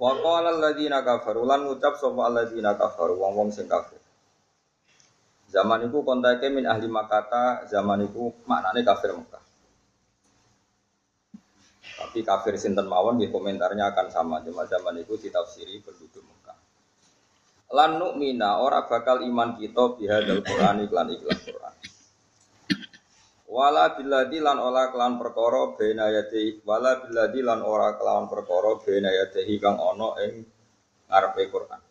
Wa qala alladziina kafaru lan ngucap sapa alladziina kafaru wong-wong sing kafir. Zaman iku kontake min ahli Makkah, zaman iku maknane kafir Mekah. Tapi kafir sinten mawon nggih komentarnya akan sama. Cuma zaman itu ditafsiri penduduk Mekah. Lan nu'mina ora bakal iman kita bihadzal Qur'an iklan iklan Qur'an. Wala biladi lan ora kelan perkara bena wala biladi lan ora kelawan perkara bena kang ana ing ngarepe Quran.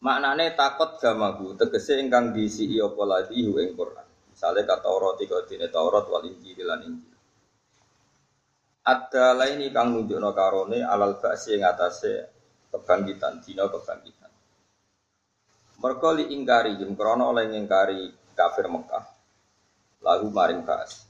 Maknane takut gamaku tegese ingkang diisi apa ladi hu ing Quran. Misale kata Taurat iku dene Taurat wal Injil lan Injil. Ada lain kang nunjukno karone alal ba'si ing atase kebangkitan dina kebangkitan. Mergo li ingkari jum krana oleh ngingkari kafir Mekah lagu maring bahas.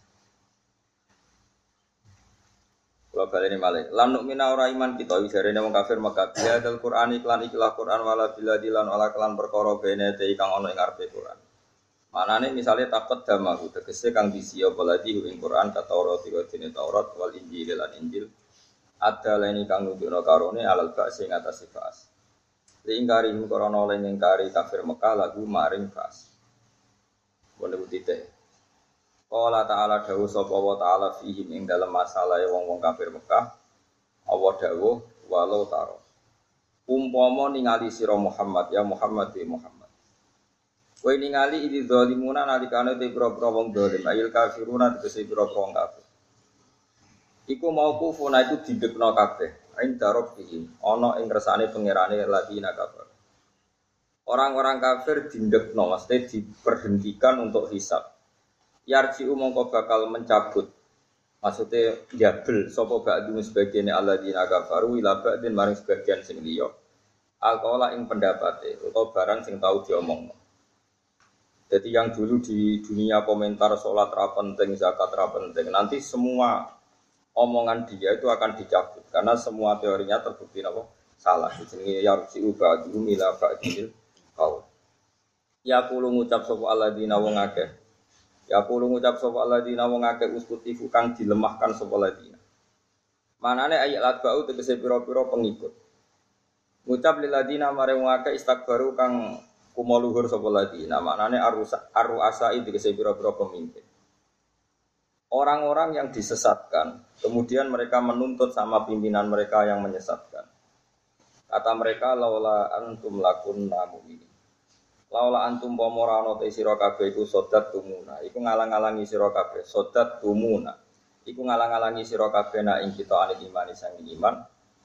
Kalau balik ini malik, lanuk mina ora iman kita, wisare wong kafir maka dia dal Quran iklan ikilah Quran wala bila dilan wala kelan perkara bene te kang ono ing arepe Quran. Manane misalnya takut damahu tegese kang disiya baladi ing Quran kata Taurat tiga dene Taurat wal Injil lan Injil. Ada lain kang nunjukno karone alal ba'si ing atas sifas. Diingkari korona oleh ngingkari kafir Mekah lagu maring fas. Boleh titik. Qala ta'ala dawu sapa wa ta'ala fihim ing dalam masalah wong-wong kafir Mekah. Allah dawuh walau taro. Umpama ningali sira Muhammad ya Muhammad ya Muhammad. Kowe ningali iki zalimuna nalikane te pira-pira wong zalim, ayil kafiruna tegese pira-pira wong kafir. Iku mau kufuna itu didekno kabeh. Ain darabihim ana ing kersane pangerane ladina kafir. Orang-orang kafir dindekno, maksudnya diperhentikan untuk hisab yarji mongko bakal mencabut. Maksudnya jabel sopo gak dulu sebagian Allah di naga baru ilaba dan maring sebagian sing liya. Alkola ing pendapat atau barang sing tahu diomong. Jadi yang dulu di dunia komentar sholat rapenting zakat rapenting nanti semua omongan dia itu akan dicabut. Karena semua teorinya terbukti apa? Salah. Di sini yarji ubah dulu mila ba'dil kau ya kulo ngucap sopo Allah di nawong akeh Ya kulo ngucap sapa alladzina wong akeh uskutifu kang dilemahkan sapa alladzina. Manane ayat latba'u tegese pira-pira pengikut. Ngucap lil ladina mare wong akeh istakbaru kang kumoluhur sapa ladina. Manane aru asai tegese pira-pira pemimpin. Orang-orang yang disesatkan, kemudian mereka menuntut sama pimpinan mereka yang menyesatkan. Kata mereka laula antum lakun mu'minin. Laula antum pomorano te sira kabeh iku sodat tumuna. Iku ngalang-alangi sira kabeh, sodat tumuna. Iku ngalang-alangi sira kabeh nak ing kita ane iman sang iman.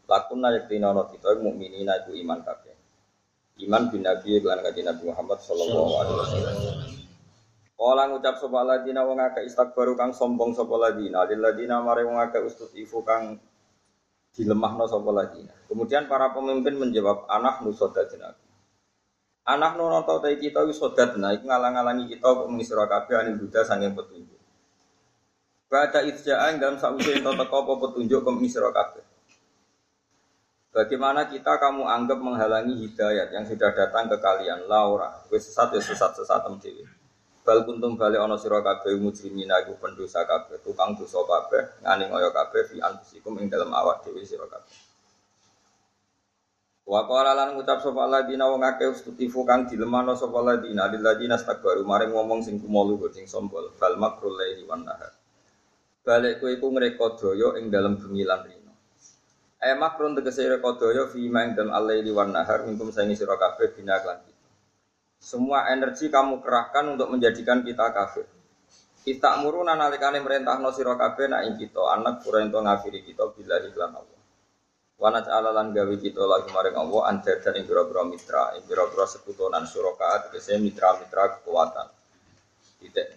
Lakunna yaktina ana kita mukminina iku iman kabeh. Iman bin Nabi lan kanjeng Nabi Muhammad sallallahu alaihi wasallam. Kala ngucap sapa ladina wong akeh istakbaru kang sombong sapa ladina, lil ladina mare wong akeh ifu kang dilemahno sapa ladina. Kemudian para pemimpin menjawab anak nusodatin aku. Anak nono tau tay kita wis sodat iku ngalang-alangi kita kok mengisra kabeh ane Buddha sanging petunjuk. Bada itja'an dalam sause ento teko apa petunjuk ke mengisra kabeh. Bagaimana kita kamu anggap menghalangi hidayat yang sudah datang ke kalian Laura, wis sesat ya sesat sesat dhewe. Bal kuntum bali ana sira kabeh mujrimina iku pendosa kabeh, tukang dosa kabeh, ngani ngoyo kabeh fi anfusikum ing dalam awak dhewe sira kabeh. Wa qala lan ngucap sapa ladina wong akeh ustutifu kang dilemano sapa ladina lil ladina maring ngomong sing kumolu sing sombol bal makrul laili wan nahar. Balik kowe iku ngreka daya ing dalem bengi lan rino. Ay makrun tegese rekodaya fi ma ing dalem alaili wan nahar minkum saingi sira kabeh bina lan. Semua energi kamu kerahkan untuk menjadikan kita kafir. Kita muruna nalikane merintahno sira kabeh nak ing kita anak pura ento ngafiri kita bila iklan Allah. Wana ta'ala lan gawe kita lagi maring Allah anjar dan ing biro mitra, ing biro-biro sekutonan suraka tegese mitra-mitra kekuatan. Tidak.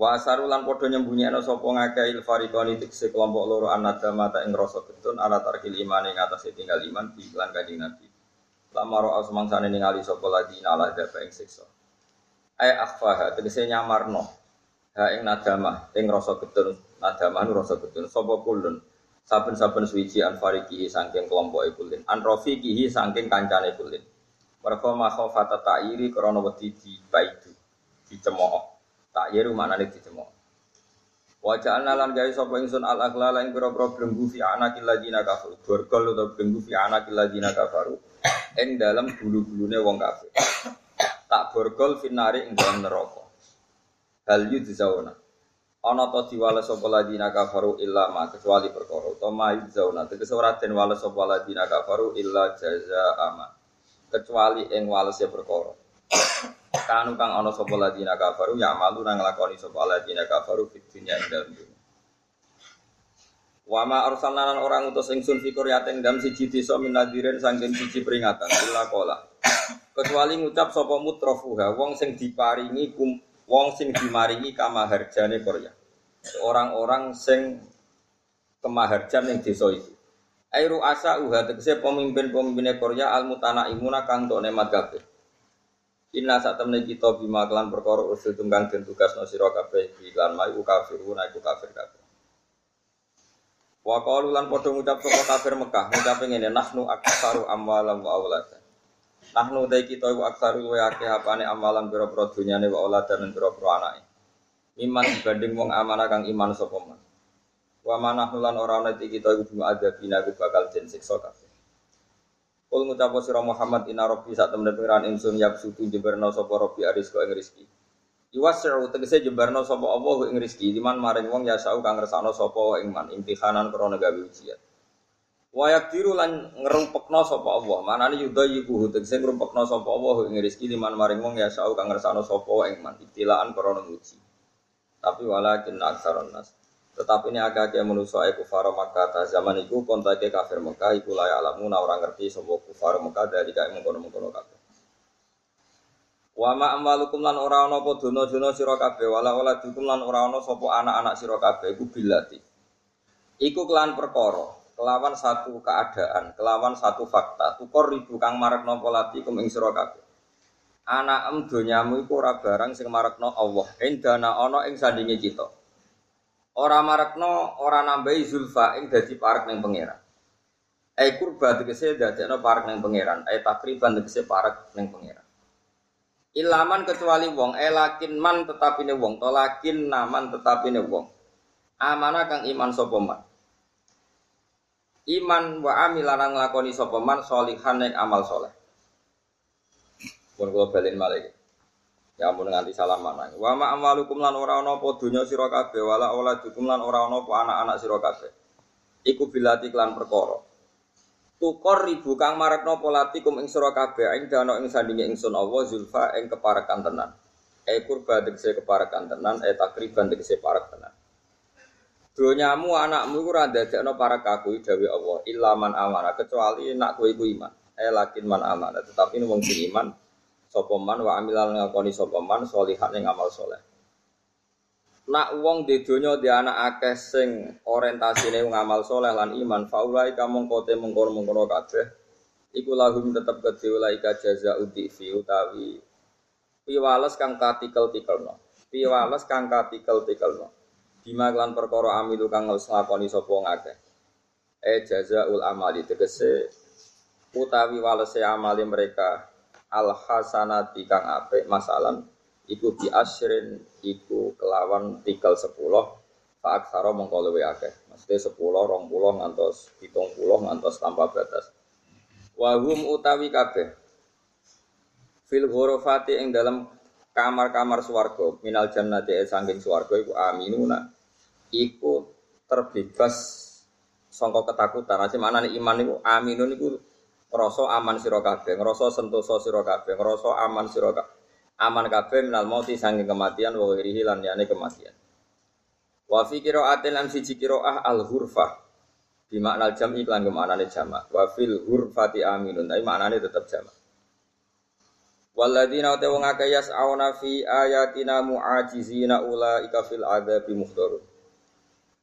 Wa sarulan padha nyembunyiano sapa ngakeh il fariqani tikse kelompok loro anadama ta ing rasa getun ala tarkil iman ing atase tinggal iman di iklan kanjeng Nabi. Lama ro'a semangsane ningali sapa lagi nala dafa ing siksa. Ay akhfaha tegese nyamarno. Ha ing nadama ing rasa getun, nadama nu rasa getun sapa kulun. Saben-saben suwiji an fariqihi saking kelompok kulin. An rafiqihi saking kancane kulin. Mereka makhofata ta'iri krana wedi dibaidu, dicemooh. Tak yeru maknane dicemok. Wajah lan gawe sapa ingsun al aghlal ing pira-pira belenggu fi anakil ladina kafaru. Borgol utawa belenggu fi anakil ladina kafaru. Ing dalam bulu-bulune wong kafir. Tak borgol finari ing dalam neraka. Hal yudzawna. Ana ta diwales sapa ladina kafaru illa ma kecuali perkara utawa yudzawna tegese ora den wales sapa ladina kafaru illa jazaa ma. Kecuali ing walese perkara. Kanu kang ana sapa ladina kafaru ya malu nang lakoni sapa ladina kafaru fid dunya ing dalem dunya. Wa ma orang utus ingsun fi qaryatin dalam siji desa min nadirin saking siji peringatan illa qala. Kecuali ngucap sapa mutrafuha wong sing diparingi kum wong sing dimaringi kamaharjane Korea. Orang-orang sing kemaharjan ning desa itu. Airu asa uha tegese pemimpin-pemimpinnya Korea al mutana imuna kang tok nemat kabeh. Inna saat temen kita bima kelan perkara usul tunggang dan tugas no siro kabeh iklan mai u kafir una iku kafir kabeh. Wa qalu lan padha ngucap sapa kafir Mekah ngucap ngene nahnu aktsaru amwalan wa aulada. Nahnu dai kita iku aktsaru luwe akeh apane amalan pira-pira dunyane wa aulada lan pira-pira anake. Iman dibanding wong amanah kang iman sapa man. Wa manahnu lan ora ana kita iku bima adabina iku bakal den siksa kabeh. Kul ngucapo sira Muhammad inna rabbi sak temen pengiran ingsun yab sutu jebarno sapa rabbi arizqa ing rezeki. Iwas'u tegese jebarno sapa Allah ing rezeki liman maring wong ya sau kang ngersakno sapa ing man imtihanan krana gawe ujian. Wa yakdiru lan ngrumpekno sapa Allah. Manane yudayiku tegese ngrumpekno sapa Allah ing rezeki liman maring wong ya sau kang ngersakno sapa ing man ibtilaan krana uji. Tapi walakin aksaron nas. Tetapi ini agak agak manusia iku faro Makkah ta zaman iku kontake kafir Mekah iku layak alamu na orang ngerti sapa kufar Mekah dari kae mengkono-mengkono kabeh. Wa ma amalukum lan ora ana apa dono-dono sira kabeh wala wala dukum lan ora ana sapa anak-anak sira kabeh iku bilati. Iku kelan perkara, kelawan satu keadaan, kelawan satu fakta, tukor ribu kang marekno polati kum ing sira kabeh. Anak em donyamu iku ora barang sing marekno Allah, ing dana ana ing sandinge kita. Ora marekno, ora nambahi zulfa ing dadi parek ning pangeran. Ai kurba tegese dadekno parek ning pangeran, ai takriban tegese parek ning pangeran. Ilaman kecuali wong, eh lakin man tetapine wong, to lakin naman tetapine wong. Amanah kang iman sapa man. Iman wa amilan nglakoni sapa man sholihan ing amal soleh. Pun kula balen malih. Ya ampun nganti salaman. Wa ma amalukum lan ora ana apa donya sira kabeh wala auladukum lan ora ana apa anak-anak sira kabeh. Iku bilati klan perkara. Tukor ribu kang marekno polatikum ing sira kabeh ing dana ing sandinge ingsun Allah zulfa ing keparekan tenan. E kurba tegese keparekan tenan, e takriban tegese parek tenan. Donyamu anakmu ora ndadekno parek aku dawuh Allah, illa man amana kecuali nak kowe iku iman. E lakin man amana, tetapi wong sing iman sopoman wa amilal ngakoni sopoman solihat yang amal soleh. Nak wong di dunia di anak akeh sing orientasine ngamal soleh lan iman faulai kamong kote mengkono mengkono kabeh iku lahum tetep kedhe ulaika jaza fi utawi piwales kang katikel tikelno piwales kang katikel tikelno bima lan perkara amilu kang ngelus nglakoni sapa ngakeh e jazaul amali tegese utawi walese amali mereka al hasanati kang apik masalan iku bi asrin iku kelawan tikel sepuluh fa aksara mongko luwe akeh. Mesti sepuluh rong puluh ngantos pitung puluh ngantos tanpa batas. Wahum utawi kabeh. Fil ghurafati ing dalam kamar-kamar swarga minal jannati saking swarga iku aminuna. Iku terbebas sangka ketakutan. Nasi mana nih iman niku aminun niku ngrasa aman sira kabeh, ngrasa sentosa sira kabeh, ngrasa aman sira kabeh. Aman kabeh minal mauti saking kematian wa ghirihi lan yane kematian. Wa fi qira'atin lan siji qira'ah al-hurfah. Di makna jam iklan ke maknane jamak. Wa fil hurfati aminun, tapi maknane tetap jamak. Waladina uta wong akeh yas'auna fi ayatina mu'ajizina ulaika fil adzabi muhdarun.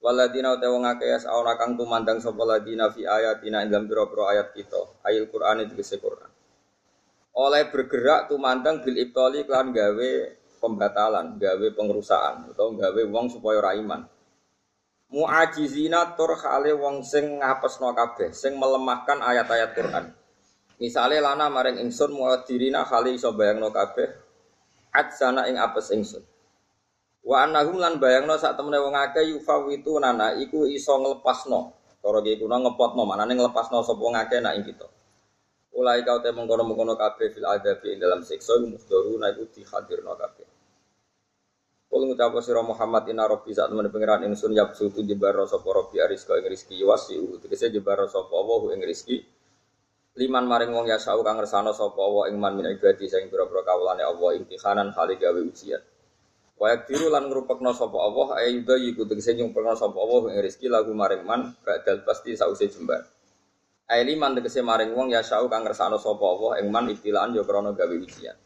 Waladina uta wong akeh yas'auna kang tumandang sapa ladina fi ayatina ing dalam pira ayat kita. Ayat Qur'an itu Quran. Oleh bergerak tumandang bil ibtali klan gawe pembatalan, gawe pengerusaan atau gawe wong supaya ora iman. Mu'ajizina tur khale wong sing ngapesno kabeh, sing melemahkan ayat-ayat Quran. Misale lana maring ingsun muadirina khali iso bayangno kabeh adzana ing apes ingsun. Wa annahum lan bayangno sak temene wong akeh yufawitu nana iku iso nglepasno. Cara iki kuna ngepotno, manane nglepasno sapa wong akeh nak ing kita. Ulai kau te mengkono-mengkono kabeh fil adabi ing dalam siksa muhdaru na iku dihadirno kabeh. Kul ngucap sira Muhammad inna rabbi saat temen pangeran ingsun yapsu tu jebar sapa rabbi ariska ing rezeki wasi tegese jebar sapa Allah ing rezeki liman maring wong ya sau kang ngersano sapa Allah ing man min ibadi sing pira-pira kawulane Allah imtihanan gawe ujian wa yakdiru lan ngrupekno sapa Allah ayuda yiku tegese nyumpekno sapa Allah ing rezeki lagu maring man badal pasti sause jembar Ai liman tegese maring wong ya sau kang ngersano sapa Allah ing man ibtilaan ya krana gawe ujian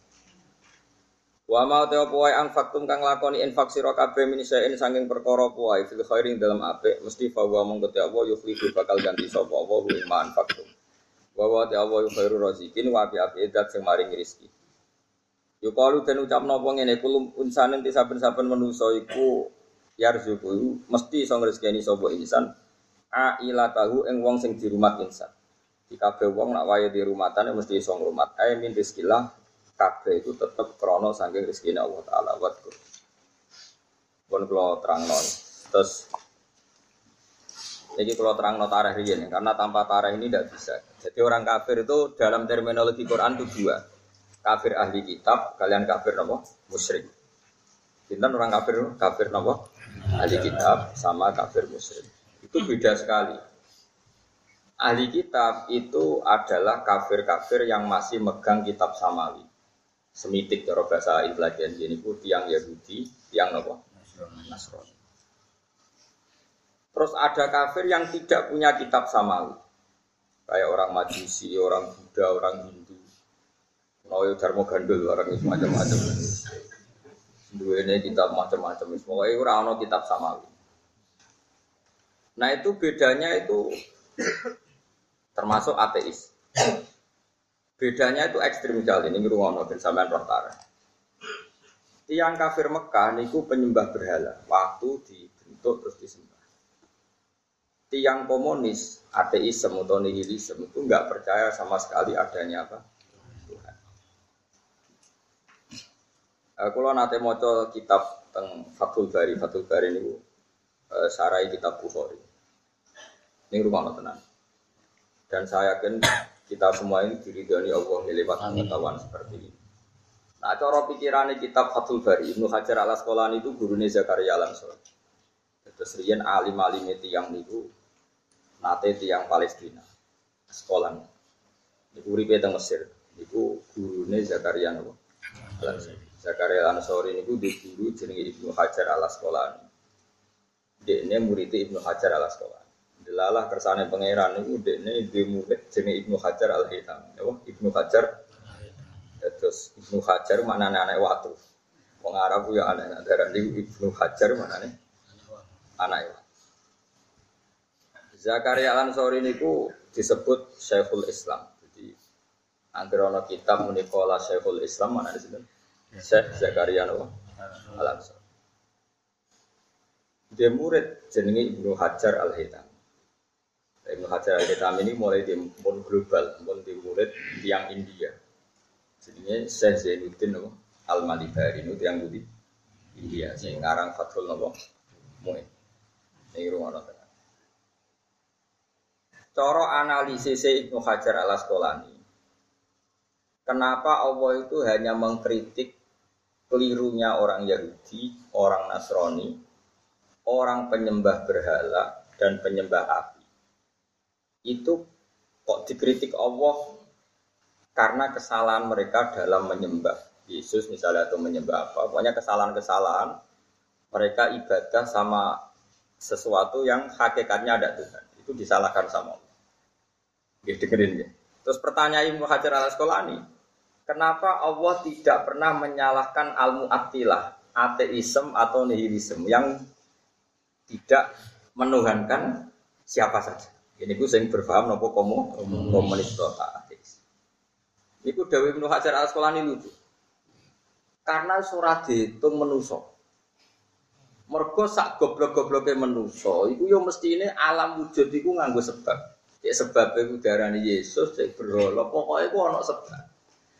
Wa ma te apa wae anfaktum kang lakoni infak sira kabeh min saen saking perkara wae fil khairin dalam apik mesti fa wa mongko te apa yuflihu bakal ganti sapa apa hu ma anfaktum. Wa wa te apa khairu razikin wa api api edat sing maring rezeki. Yo kalu den ucapno apa ngene kulum unsanen ti saben-saben manusa iku yarzuku mesti iso ngrezekeni sapa insan ila tahu ing wong sing dirumat insan. Di kabeh wong nak wae di rumatan mesti iso ngrumat. Ae min rizkillah kabeh itu tetap krono saking rezeki Allah Taala watku. Pun kalau terang non. Terus jadi kalau terang non tarikh ini karena tanpa tarikh ini tidak bisa. Jadi orang kafir itu dalam terminologi Quran itu dua. Kafir ahli kitab, kalian kafir nopo musyrik. Kita orang kafir kafir nopo ahli kitab sama kafir musyrik. Itu beda sekali. Ahli kitab itu adalah kafir-kafir yang masih megang kitab samawi semitik cara bahasa intelijen ini pun tiang Yahudi, tiang apa? Nasrani. Terus ada kafir yang tidak punya kitab samawi. Kayak orang Majusi, orang Buddha, orang Hindu. Noyo Dharma Gandul, orang itu macam-macam. Dua ini kitab macam-macam. Semoga orang kitab samawi. Nah itu bedanya itu termasuk ateis. Bedanya itu ekstrim sekali. Ini ngrungono ben sampean roh Tiang kafir Mekah niku penyembah berhala. Waktu dibentuk terus disembah. Tiang komunis, ateisme atau nihilisme itu nggak percaya sama sekali adanya apa? Uh, kalau nate moco kitab teng Fathul Bari, Fathul Bari ini uh, sarai kitab Bukhari. Ini rumah tenang. Dan saya yakin kita semua ini diridhoni Allah lewat pengetahuan seperti ini. Nah, cara pikirannya kitab Fathul Bari, Ibnu Hajar al Asqalani itu gurunya Zakaria al Terus rian alim alim tiang itu nate tiang Palestina, sekolah. Ibu uripe teng Mesir, itu gurunya Zakaria al Zakaria Ansori itu di guru jenenge Ibnu Hajar al Asqalani. Ini murid Ibnu Hajar al Asqalani. Delalah kersane pangeran itu dekne di murid jenis Ibnu Hajar Al Hitam. Ya Ibnu Hajar. Terus Ibnu Hajar mana anak waktu. Wong Arab ya anak darah di Ibnu Hajar mana nih? Anak watu. Zakaria Al Ansori niku disebut Syekhul Islam. Jadi angger kitab munikola Syekhul Islam mana di sini? Syekh Zakaria Al Ansori. Dia murid jenenge Ibnu Hajar Al Hitam. Ibnu Hajar al Hitam ini mulai di pun global, pun di murid yang India. Jadinya Syekh Zainuddin Al Malibari itu yang di India. Sing ngarang Fathul Nabi Muin. Ini rumah nonton. Coro analisis Ibnu Hajar al Asqalani. Kenapa Allah itu hanya mengkritik kelirunya orang Yahudi, orang Nasrani, orang penyembah berhala, dan penyembah api. itu kok dikritik Allah karena kesalahan mereka dalam menyembah Yesus misalnya atau menyembah apa, pokoknya kesalahan-kesalahan mereka ibadah sama sesuatu yang hakikatnya ada Tuhan itu disalahkan sama Allah. Ya. Terus pertanyaan Ibnu Hajar al Asqalani, kenapa Allah tidak pernah menyalahkan al-mu'attilah, ateisme atau nihilisme yang tidak menuhankan siapa saja. Ini gue sering berfaham nopo komo komunis ateis. Iku Dewi Ibnu Hajar al Asqalani lucu. Karena surat itu menuso. Mergo sak goblok-gobloke menuso, iku yo ini alam wujud iku nganggo sebab. Ya sebab iku darani Yesus cek berhala, pokoke iku ana sebab.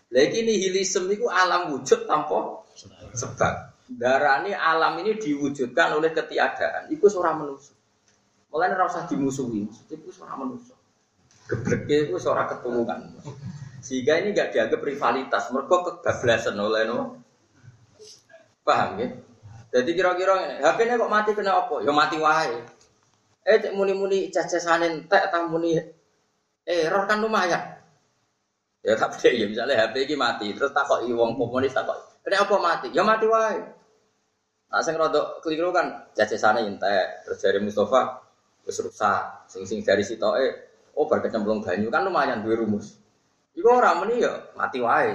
Lah iki nihilisme iku alam wujud tanpa sebab. Darani alam ini diwujudkan oleh ketiadaan. Iku ora manusia. Mulane ora usah dimusuhi, iku ora manusia. Gebleke iku ora keturunan. Sehingga ini gak dianggap rivalitas, mereka kebablasan oleh no. Paham ya? Jadi kira-kira ini, HP ini kok mati kena apa? Ya mati wae. Eh muni-muni cacasan entek tak muni error kan lumayan. Ya tapi ya misalnya HP ini mati, terus takok wong komunis takok, kena apa mati? Ya mati wae. Nah sing rada keliru kan cacasane entek, terus dari Mustafa wis rusak. Sing sing dari sitoke oh bar kecemplung banyu kan lumayan duwe rumus. Iku ora muni ya mati wae.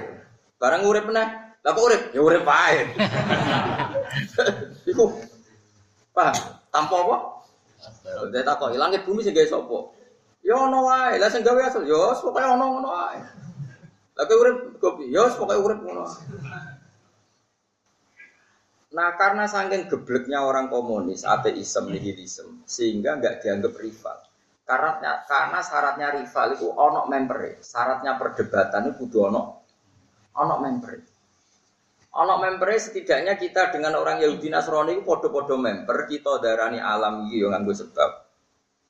Barang urip meneh lah kok urip? Ya urip wae. Iku paham? Tanpa apa? Tak kok langit bumi sing gawe sapa? Ya ono wae. Lah sing gawe asal ya pokoke ono ngono wae. Lah kok urip kopi? Ya pokoke urip ngono. Nah karena saking gebleknya orang komunis, ateisme, nihilisme, sehingga nggak dianggap rival. Karena karena syaratnya rival itu ono member, syaratnya perdebatan itu kudu ono ono member. Ono member setidaknya kita dengan orang Yahudi Nasrani itu podo-podo member kita darani alam iki yo nganggo sebab.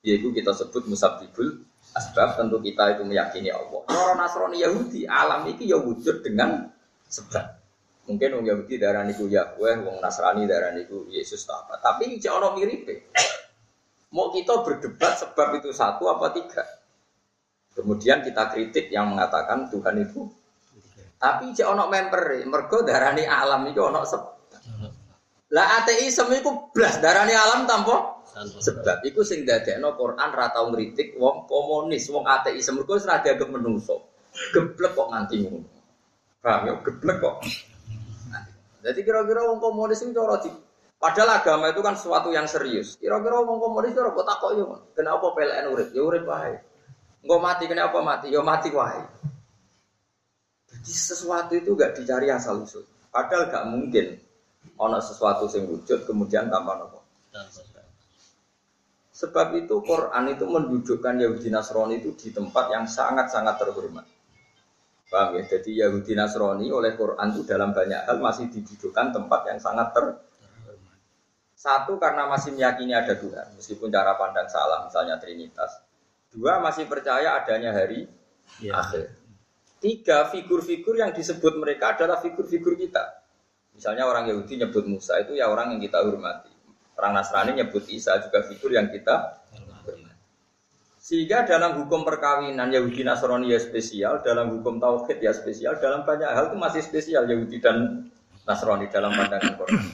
Yaitu kita sebut musabibul asbab tentu kita itu meyakini Allah. Orang Nasrani Yahudi alam iki ya wujud dengan sebab. Mungkin orang Yahudi darani ku Yahweh, wong Nasrani darani ku Yesus apa. Tapi cek ono mirip. Mau kita berdebat sebab itu satu apa tiga. Kemudian kita kritik yang mengatakan Tuhan itu tapi cek ono member, mergo darani alam itu ono sebab. Lah ateisme iku blas darani alam tanpa sebab. Iku sing dadekno Quran ra tau ngritik wong komunis, wong ateisme mergo ora dianggap menungso. Geblek kok nganti ngono. Paham ya? Geblek kok. Jadi kira-kira wong komunis itu cara di Padahal agama itu kan sesuatu yang serius. Kira-kira wong komunis itu kok takok yo. Kenapa PLN urip? Ya urip wae. Engko mati kenapa mati? Ya mati wae sesuatu itu gak dicari asal usul. Padahal gak mungkin ono sesuatu yang wujud kemudian tanpa nopo. Sebab itu Quran itu mendudukkan Yahudi Nasrani itu di tempat yang sangat-sangat terhormat. Paham ya? Jadi Yahudi Nasrani oleh Quran itu dalam banyak hal masih didudukkan tempat yang sangat terhormat. Satu karena masih meyakini ada Tuhan, meskipun cara pandang salah, misalnya Trinitas. Dua masih percaya adanya hari ya. akhir. Tiga figur-figur yang disebut mereka adalah figur-figur kita. Misalnya orang Yahudi nyebut Musa itu ya orang yang kita hormati. Orang Nasrani nyebut Isa juga figur yang kita. Sehingga dalam hukum perkawinan Yahudi Nasrani ya spesial, dalam hukum tauhid ya spesial, dalam banyak hal itu masih spesial Yahudi dan Nasrani dalam pandangan Quran.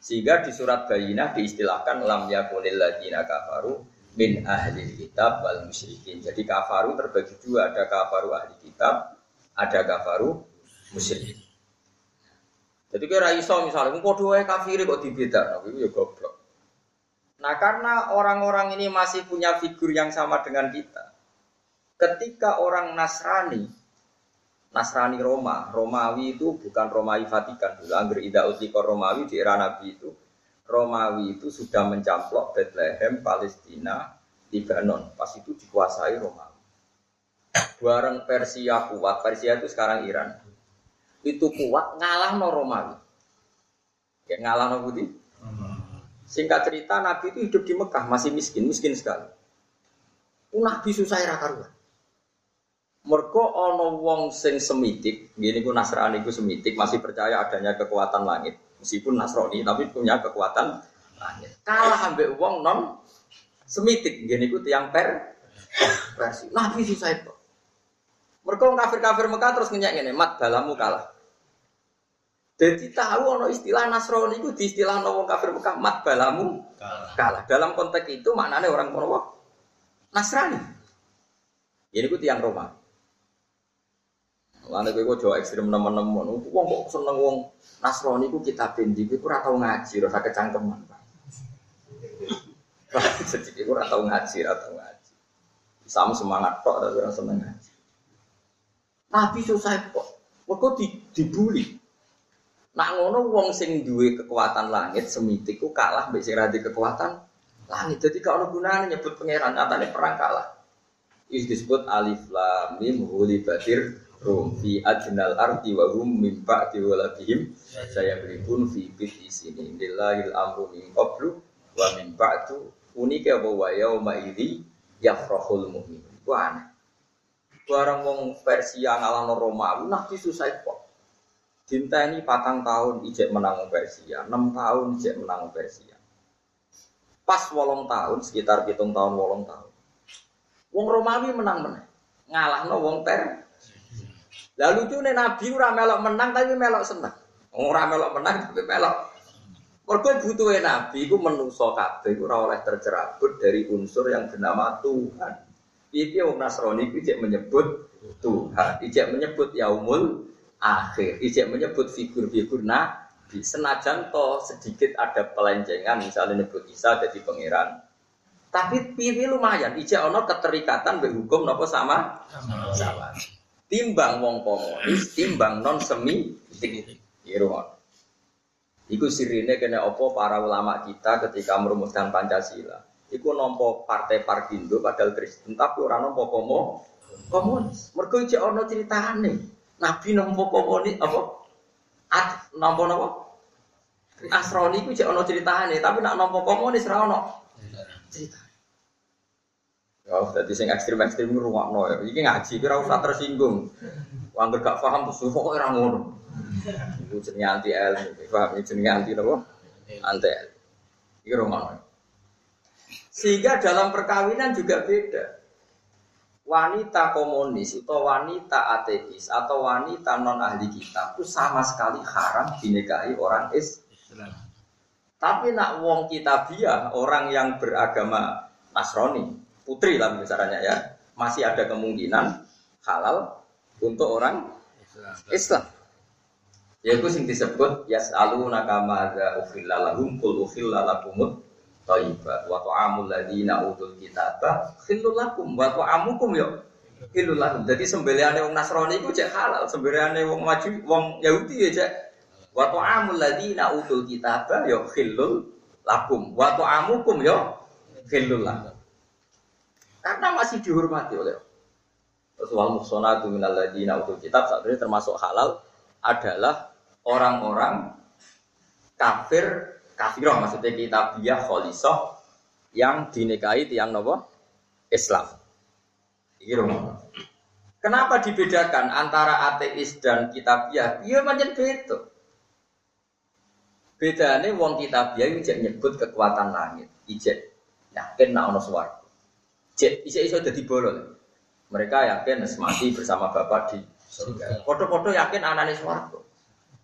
Sehingga di surat Bayinah diistilahkan lam yakunil ladina kafaru min ahli kitab wal musyrikin. Jadi kafaru terbagi dua, ada kafaru ahli kitab, ada kafaru musyrikin. Jadi kira iso misalnya, kok dua kafir kok dibeda, ya goblok. Nah karena orang-orang ini masih punya figur yang sama dengan kita, ketika orang Nasrani, Nasrani Roma, Romawi itu bukan Romawi Vatikan dulu, Angger Ida Utliko Romawi di era Nabi itu Romawi itu sudah mencamplok Bethlehem, Palestina, Lebanon. Pas itu dikuasai Romawi. Bareng Persia kuat, Persia itu sekarang Iran. Itu kuat ngalah no Romawi. Ya ngalah no Budi. Singkat cerita Nabi itu hidup di Mekah masih miskin, miskin sekali. Nabi susah era karuan. Mergo ono wong sing semitik, gini ku Nasrani ku semitik masih percaya adanya kekuatan langit Meskipun Nasrani tapi punya kekuatan langit. Kalah ambek wong non semitik. Gini ku tiang per. Nabi susah itu. Mereka kafir-kafir Mekah terus ngenyak ngene, mat balamu kalah. Jadi tahu ono istilah Nasrani itu di istilah wong kafir Mekah mat balamu kalah. kalah. Dalam konteks itu maknanya orang kono Nasrani. Ini ku tiang Roma. Lalu gue coba ekstrim teman-teman, wong kok seneng wong Nasrani ku kita bendi, gue ora tau ngaji, rasa kecangkeman. Sedikit gue ora tau ngaji, ora tau ngaji. Sama semangat tok tapi orang seneng ngaji. Nabi susah kok, kok dibully. Nak ngono wong sing duwe kekuatan langit semitik ku kalah mbek sing kekuatan langit. Jadi kalau gunanya nyebut pangeran nyatane perang kalah. Is disebut alif lam mim batir rum fi adnal ardi wa hum min ba'di waladihim saya beribun fi bit sini lillahil amru min qablu wa min ba'du unike apa wa yauma idzi yafrahul mu'min. Ku aneh. Barang wong Persia ngalahno Romawi nah susah kok. Cinta ini patang tahun ijek menang Persia, enam tahun ijek menang Persia. Pas wolong tahun, sekitar hitung tahun wolong tahun. Wong Romawi menang menang, ngalah no wong Per. Lalu tuh Nabi ora melok menang tapi melok senang. Ora melok menang tapi melok. Mergo butuhe Nabi ku menuso kabeh ora oleh tercerabut dari unsur yang bernama Tuhan. Iki wong Nasrani ku menyebut Tuhan, ijek menyebut yaumul akhir. Ijek menyebut figur-figur nabi. Senajan to sedikit ada pelencengan, misalnya nyebut Isa jadi pangeran. Tapi pilih lumayan, ijek ono keterikatan berhukum nopo sama sama. Timbang wong komunis, timbang non semi. Irungon. Iku sirine kena opo para ulama kita ketika merumuskan Pancasila. Iku nompo partai Parkindo padahal Kristen tapi orang nompo komo komunis. Mergo ijek ono ceritane. Nabi nampa komuni apa? At nampa napa? Asroni ku cek ono ceritane, tapi nak nampa komunis ra ono cerita. Ya, jadi sing ekstrim-ekstrim rumakno ya. Iki ngaji kira usah tersinggung. Wong gak paham terus kok ora ngono. Iku jenenge anti ilmu, paham jenenge anti napa? Anti ilmu. Iki rumakno. Sehingga dalam perkawinan juga beda wanita komunis atau wanita ateis atau wanita non ahli kitab itu sama sekali haram dinikahi orang Islam. Tapi nak wong kitabiah, orang yang beragama Nasrani, putri lah misalnya ya, masih ada kemungkinan halal untuk orang Islam. Ya itu sing disebut yas'aluna kama za ukhilla lahum qul ukhilla lakumut thayyibat wa ta'amul ladzina utul kitaba khillul lakum. Wa ta'amukum yo khillul lakum. Dadi sembelihane wong Nasrani iku cek halal, sembelihane wong maju wong Yahudi ya cek. Wa ta'amul ladzina utul kitaba yo khillul lakum. Wa ta'amukum yo khillul lakum. Karena masih dihormati oleh Rasulullah muhsanatu minal ladzina utul kitab saat ini termasuk halal adalah orang-orang kafir kafirah maksudnya kita biah kholisoh yang dinikahi tiang nopo Islam. Iki Kenapa dibedakan antara ateis dan kitabiah? Iya macam beda. Bedanya wong kitabiah ijek nyebut kekuatan langit. Ijek yakin nak ono swarga. Ijek ijek iso dadi bolol. Mereka yakin mati bersama Bapak di surga. Foto-foto yakin anane swarga.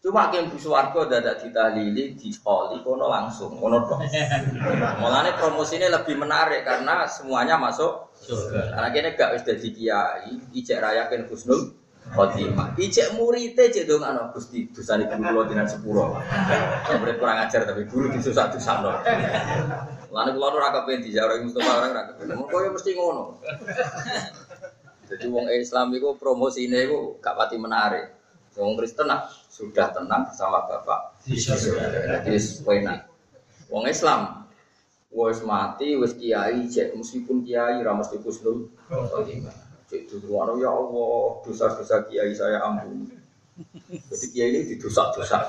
Cuma yang Bu Suwargo dadak ditahlili di poli kono langsung kono dong. Mulane promosi ini lebih menarik karena semuanya masuk surga. Karena kini gak wis dadi kiai, ijek rayakin Husnul khotimah. Ijek muridé cek dong ana Gusti dosane guru kula dinan sepuro. Murid kurang ajar tapi guru disusah-susahno. Lane kula ora kepen dijarah Mustafa orang ra kepen. Ya mesti ngono. Jadi wong Islam itu promosine iku gak pati menarik. Wong Kristen nak sudah tenang bersama Bapak. Jadi enak. Wong Islam wis mati wis kiai cek meskipun kiai ra mesti kusnul. Cek dulu ya Allah dosa-dosa kiai saya ampun. Jadi kiai ini didosa-dosa.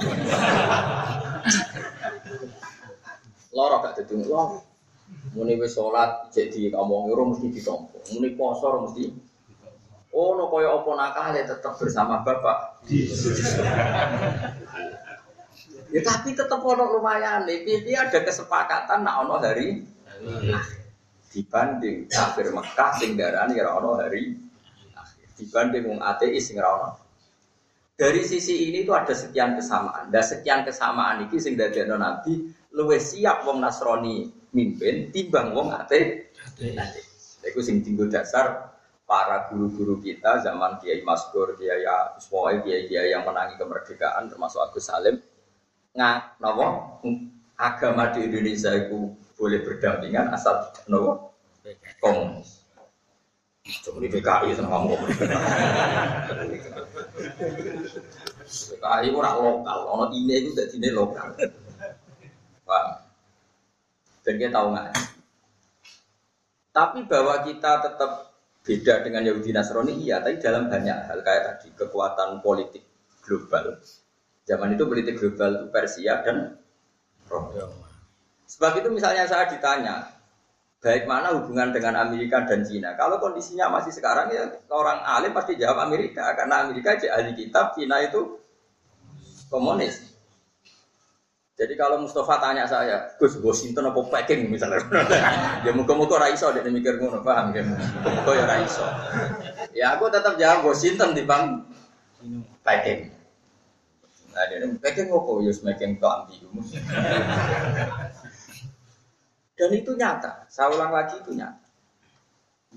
Loro gak dadi loro. Muni wis salat cek di kamu ora mesti ditompo. Muni poso mesti Oh, no koyo opo nakal ya tetap bersama bapak. ya tapi tetap ono lumayan nih. Pipi ada kesepakatan nak ono hari dibanding kafir Mekah sing darani ora ono hari. Dibanding wong ateis sing ora ono. Dari sisi ini itu ada sekian kesamaan. Dan sekian kesamaan iki sing dadekno Nabi luwih siap wong Nasrani mimpin timbang wong ate. Iku sing tinggal dasar para guru-guru kita zaman Kiai Maskur, Kiai Uswoi, Kiai-Kiai yang menangi kemerdekaan termasuk Agus Salim nggak nopo agama di Indonesia itu boleh berdampingan asal nopo komunis. Cuma di PKI sama kamu PKI orang lokal, orang ini itu tidak sini lokal. Paham? Dan kita tahu nggak? Tapi bahwa kita tetap beda dengan Yahudi Nasrani, iya. Tapi dalam banyak hal kayak tadi kekuatan politik global. Zaman itu politik global itu Persia dan Roma. Sebab itu misalnya saya ditanya, baik mana hubungan dengan Amerika dan Cina. Kalau kondisinya masih sekarang ya orang alim pasti jawab Amerika karena Amerika ahli kitab, Cina itu komunis. Jadi kalau Mustafa tanya saya, Gus Washington apa Peking misalnya, ya muka-muka raiso dia mikir ngono, paham ya? Muka ya raiso. Ya aku tetap jawab Washington di bang Peking. Nah dia Peking apa? Ya semakin kelambi. Dan itu nyata. Saya ulang lagi itu nyata.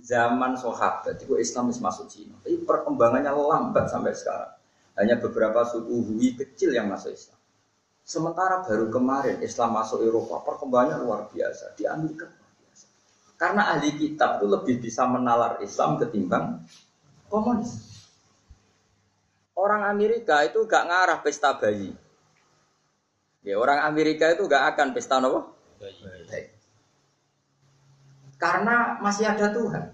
Zaman sahabat itu Islam masuk Cina. Tapi perkembangannya lambat sampai sekarang. Hanya beberapa suku Hui kecil yang masuk Islam. Sementara baru kemarin Islam masuk Eropa, perkembangannya luar biasa. Di Amerika luar biasa. Karena ahli kitab itu lebih bisa menalar Islam ketimbang komunis. Orang Amerika itu gak ngarah pesta bayi. Ya, orang Amerika itu gak akan pesta? Bayi. Karena masih ada Tuhan.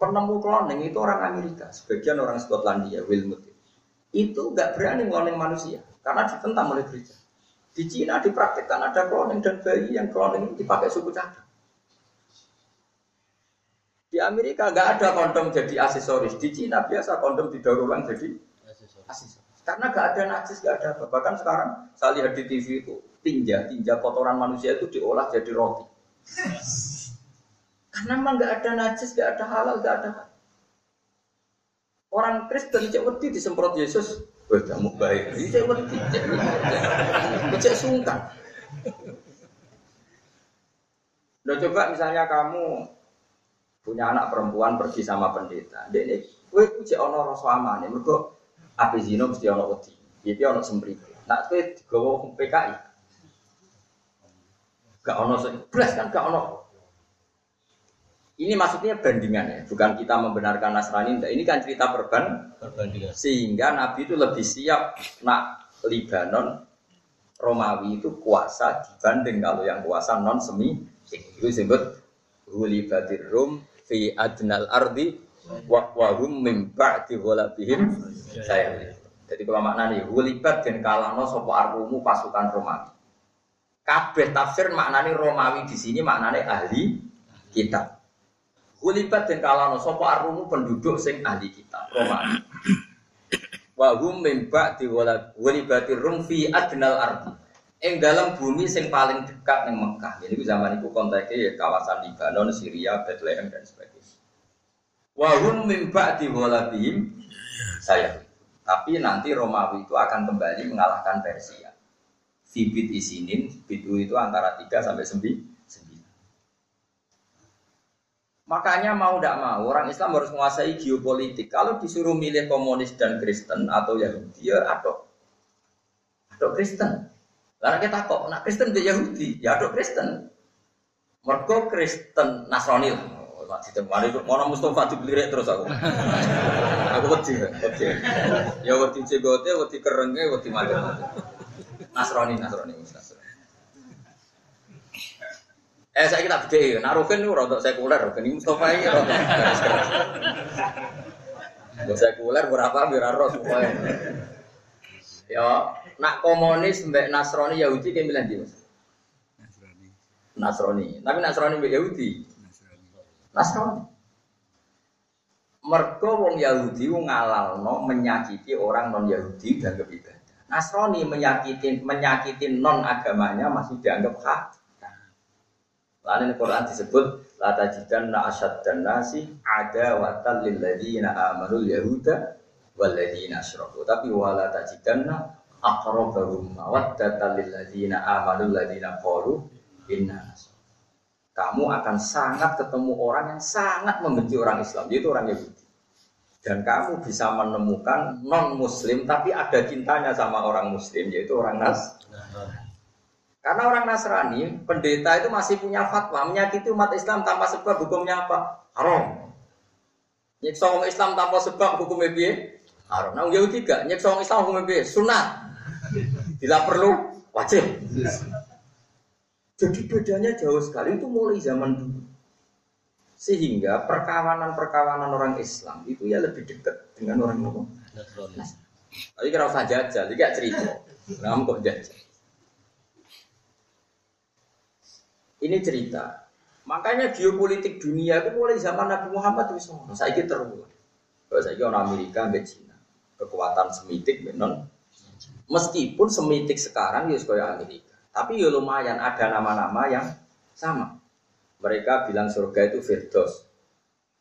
Penemu cloning itu orang Amerika, sebagian orang Skotlandia, Wilmut. Itu nggak berani cloning manusia, karena ditentang oleh gereja. Di Cina dipraktikkan ada cloning dan bayi yang cloning dipakai suku cadang. Di Amerika nggak ada kondom jadi aksesoris. Di Cina biasa kondom didaur ulang jadi aksesoris. Karena nggak ada najis, nggak ada apa. Bahkan sekarang saya lihat di TV itu tinja, tinja kotoran manusia itu diolah jadi roti. Karena memang nggak ada najis, nggak ada halal, nggak ada. Orang Kristen cek wedi disemprot Yesus, wah kamu baik. Cek wedi, cek sungkan. Udah coba misalnya kamu punya anak perempuan pergi sama pendeta, dia ini, kue cek ono rasa aman, mereka api zino mesti ono wedi, jadi ono semprit. Nak kue digawa PKI, Gak ono belas kan gak ono. Ini maksudnya bandingan ya, bukan kita membenarkan Nasrani. Ini kan cerita perban, perbandingan. Sehingga Nabi itu lebih siap nak Libanon Romawi itu kuasa dibanding kalau yang kuasa non semi itu disebut hulibatir rum fi adnal ardi wa wahum mim ba'di ghalabihim saya. Jadi kalau makna nih hulibat dan kalano sopo armumu pasukan Romawi. Kabeh tafsir maknane Romawi di sini maknane ahli kitab. Hulibat dan kalano sopo arumu penduduk sing ahli kitab Romawi. Wahum mimba di walibati rum fi adnal ardi. Ing dalam bumi sing paling dekat ning Mekah. Jadi zaman itu konteksnya ya kawasan Libanon, Syria, Bethlehem dan sebagainya. Wahum mimba di walabihim saya. Tapi nanti Romawi itu akan kembali mengalahkan Persia. Fibit isinin, bitu itu antara 3 sampai 9. Makanya mau tidak mau orang Islam harus menguasai geopolitik. Kalau disuruh milih komunis dan Kristen atau Yahudi ya atau atau Kristen. Karena kita kok nak Kristen di Yahudi, ya atau Kristen. Mergo Kristen Nasrani lah. Masih temani itu mau Mustafa dibelirik terus aku. aku wedi, wedi. Ya wedi cegote, wedi kerenge, wedi macam-macam. Nasrani, Nasrani, Nasrani. Eh saya kita beda, nah Rukin itu rontok sekuler, Rukin ini Mustafa ini rontok keras-keras. sekuler berapa biar roh supaya. Ya, nak komunis mbak Nasrani Yahudi kayak bilang dia. Nasrani. Nasrani. Tapi Nasrani mbak Yahudi. Nasrani. Nasrani. Mergo wong Yahudi ngalalno menyakiti orang non Yahudi dan kebidan. Nasrani menyakiti menyakiti non agamanya masih dianggap hak. Lain Quran disebut la tajidanna asyaddan nasi ada watal lil ladzina amanu yahuda wal ladzina asyraku. Tapi wala tajidanna aqrabahum mawaddatan lil ladzina amanu ladzina qalu inna kamu akan sangat ketemu orang yang sangat membenci orang Islam, yaitu orang Yahudi. Dan kamu bisa menemukan non Muslim tapi ada cintanya sama orang Muslim, yaitu orang Nas. Karena orang Nasrani, pendeta itu masih punya fatwa menyakiti umat Islam tanpa sebab hukumnya apa? Haram. Nyiksa orang Islam tanpa sebab hukumnya piye? Haram. Nah, Yahudi gak nyiksa orang Islam hukumnya piye? Sunat. Bila perlu wajib. Jadi bedanya jauh sekali itu mulai zaman dulu. Sehingga perkawanan-perkawanan orang Islam itu ya lebih dekat dengan orang Nasrani. Tapi kira usah jajal, jadi gak cerita. Kamu kok jajal? Ini cerita. Makanya geopolitik dunia itu mulai zaman Nabi Muhammad itu semua. Saya kira terulang. Kalau saya kira Amerika dan Cina. Kekuatan semitik benon. Meskipun semitik sekarang ya sekolah Amerika. Tapi ya lumayan ada nama-nama yang sama. Mereka bilang surga itu Firdaus.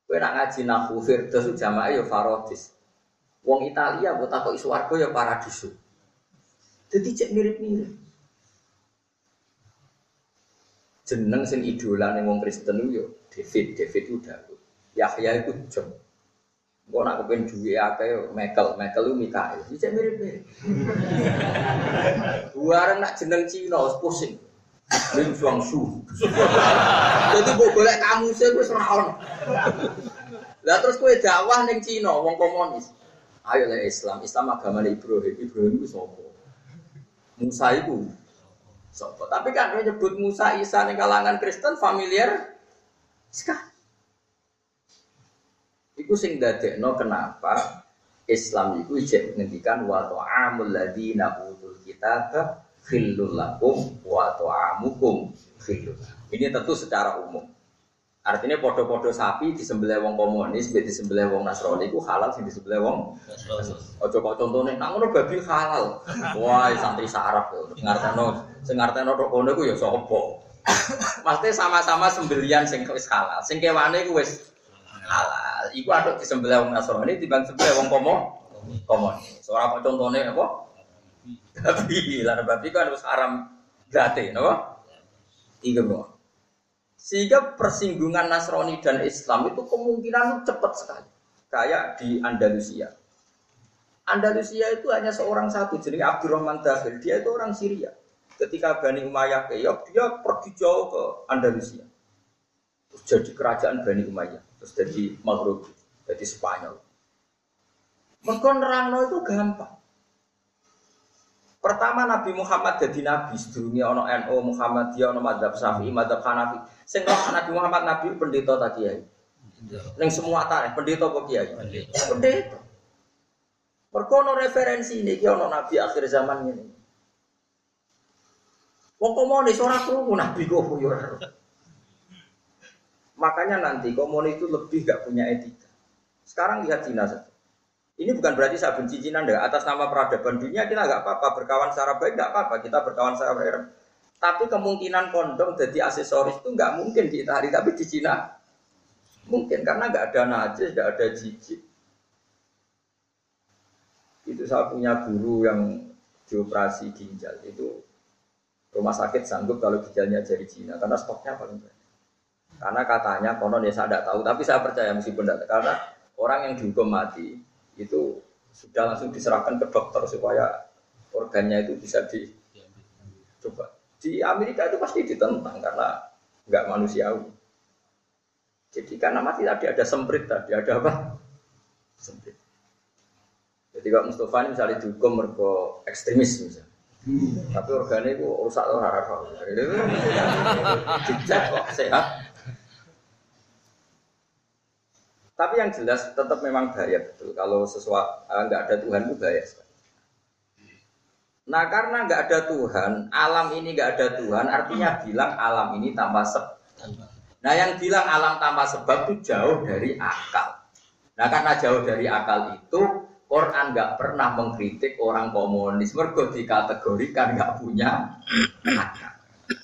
Kowe nak ngaji nahu Firdaus itu jamaah ya Farodis. Wong Italia buat takut warga ya Paradiso. Jadi cek mirip-mirip jeneng sing idola ning wong Kristen yo David, David itu Daud. Yahya itu John. Kok nak kepen duwe akeh Michael, Michael itu Mikael. Iki mirip-mirip. Buareng nak jeneng Cina wis pusing. Ling Suang Su. Jadi mbok golek kamu sih wis ora ono. Lah terus kowe dakwah ning Cina wong komunis. Ayo le Islam, Islam agama Ibrahim. Ibrahim itu sapa? Musa itu Sopo. Tapi kan dia nyebut Musa Isa nih kalangan Kristen familiar sekali. Iku sing no kenapa Islam itu ijek menghentikan wa ta'amul ladina utul kitab khillul lakum wa ta'amukum khillul. Ini tentu secara umum. Artinya podo-podo sapi di sebelah wong komunis, di sebelah wong Nasrani itu halal sih di sebelah wong. Ojo kok contohnya, nah ngono babi halal. Wah, santri sarap yo. Ngarteno, sing ngarteno tok kono iku ya sapa? Maksudnya sama-sama sembelian sing wis halal. Sing kewane iku wis halal. Iku aduk di sebelah wong Nasrani timbang sebelah wong komo komunis. Ora kok contohnya apa? Babi, lan babi kan wis haram gate, napa? Iya, Bro. Sehingga persinggungan Nasrani dan Islam itu kemungkinan cepat sekali. Kayak di Andalusia. Andalusia itu hanya seorang satu, jadi Abdurrahman Dahil. Dia itu orang Syria. Ketika Bani Umayyah keok, dia pergi jauh ke Andalusia. Terus jadi kerajaan Bani Umayyah. Terus jadi Maghrib, jadi Spanyol. Mereka itu gampang. Pertama Nabi Muhammad jadi nabi, sedurunge ono NU Muhammad dia ono madzhab Syafi'i, madzhab Hanafi. Sing Nabi Muhammad nabi pendeta tadi ya. Neng semua tanah pendeta kok kiai? Pendeta. Mergo referensi ini dia ono nabi akhir zaman ini. Wong komunis ora krungu nabi kok yo. Makanya nanti komunis itu lebih gak punya etika. Sekarang lihat Cina saja. Ini bukan berarti saya benci Cina enggak. Atas nama peradaban dunia kita nggak apa-apa. Berkawan secara baik nggak apa-apa. Kita berkawan secara baik. Tapi kemungkinan kondom jadi aksesoris itu nggak mungkin di Itali. Tapi di Cina mungkin. Karena nggak ada najis, nggak ada jijik. Itu saya punya guru yang dioperasi ginjal. Itu rumah sakit sanggup kalau ginjalnya dari Cina. Karena stoknya paling banyak. Karena katanya konon ya saya tidak tahu. Tapi saya percaya meskipun tidak. Karena orang yang dihukum mati itu sudah langsung diserahkan ke dokter supaya organnya itu bisa di coba. Di Amerika itu pasti ditentang karena nggak manusiawi. Jadi karena mati tadi ada semprit tadi ada apa? Semprit. Jadi kalau Mustafa ini misalnya dihukum mereka ekstremis misalnya. Tapi organnya itu rusak atau harap dicek kok sehat Tapi yang jelas tetap memang bahaya betul. Kalau sesuatu eh, nggak ada Tuhan itu bahaya Nah karena nggak ada Tuhan, alam ini nggak ada Tuhan, artinya bilang alam ini tanpa sebab. Nah yang bilang alam tanpa sebab itu jauh dari akal. Nah karena jauh dari akal itu, Quran nggak pernah mengkritik orang komunis, mergo dikategorikan nggak punya akal.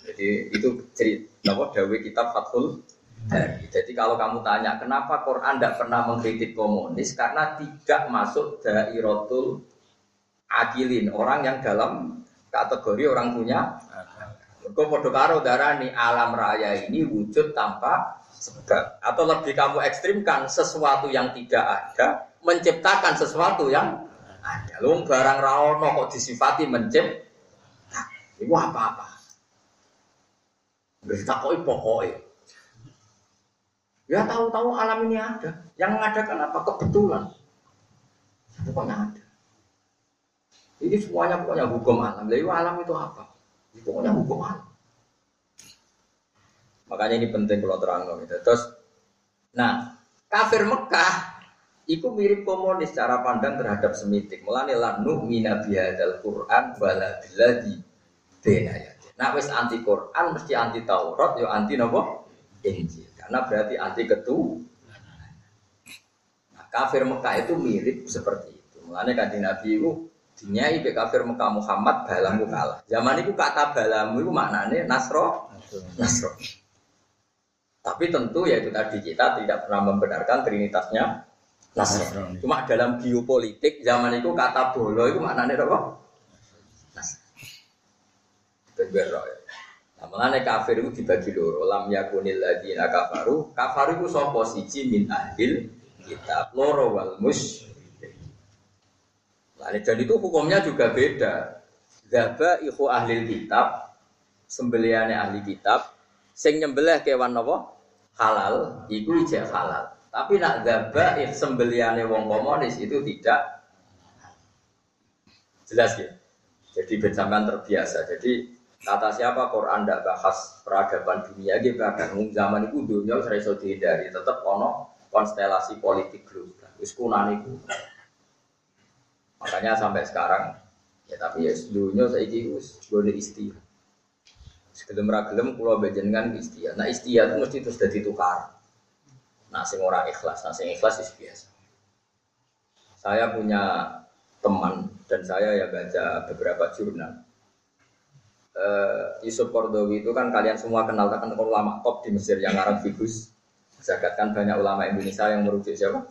Jadi itu cerita Napa dawe kitab Fathul Bari. Jadi kalau kamu tanya kenapa Quran tidak pernah mengkritik komunis karena tidak masuk dairatul akilin orang yang dalam kategori orang punya Kau podo karo darani alam raya ini wujud tanpa sebab atau lebih kamu ekstrimkan sesuatu yang tidak ada menciptakan sesuatu yang ada. Lu barang rawono kok disifati mencipta. Itu apa-apa. Berita kok pokoknya. Ya tahu-tahu alam ini ada. Yang mengadakan apa? Kebetulan. Pokoknya ada. Ini semuanya pokoknya hukum alam. Lalu alam itu apa? Pokoknya hukum alam. Makanya ini penting kalau terang gitu. Terus, nah kafir Mekah itu mirip komunis cara pandang terhadap semitik. Mulane lanu mina bihadal Quran biladi benayat. Nah wis anti Quran mesti anti Taurat yo anti nopo Injil. Karena berarti anti ketu. Nah, kafir Mekah itu mirip seperti itu. Mulane kanjeng Nabi itu Dinyai be kafir Mekah Muhammad balamu kalah. Zaman itu kata balamu itu maknanya Nasro, Nasro. Tapi tentu ya itu tadi kita tidak pernah membenarkan trinitasnya Nasro. Cuma dalam geopolitik zaman itu kata bolo itu maknanya apa? Nasro. ya. Mengenai kafir itu dibagi dulu. Lam yakunil ladina kafaru. Kafaru itu sopo siji min ahlil kitab loro wal mus Nah, dan itu hukumnya juga beda. Zaba iku ahli kitab, sembeliannya ahli kitab, sing nyembelih kewan nopo halal, iku ijek halal. Tapi nak zaba sembeliannya wong komunis itu tidak jelas ya. Jadi bencaman terbiasa. Jadi kata siapa Quran tidak bahas peradaban dunia gitu bahkan zaman itu dunia saya dihindari tetap ono konstelasi politik global. Wis itu. Makanya sampai sekarang ya tapi ya dunia saya wis boleh istilah. Sebelum ragelem pulau bejengan istilah. Nah istilah itu mesti terus jadi tukar. Nah sing orang ikhlas, nah sing ikhlas itu biasa. Saya punya teman dan saya ya baca beberapa jurnal. Uh, Yusuf Kordowi itu kan kalian semua kenal kan ulama top di Mesir yang Arab Figus. Zakat kan banyak ulama Indonesia yang merujuk siapa?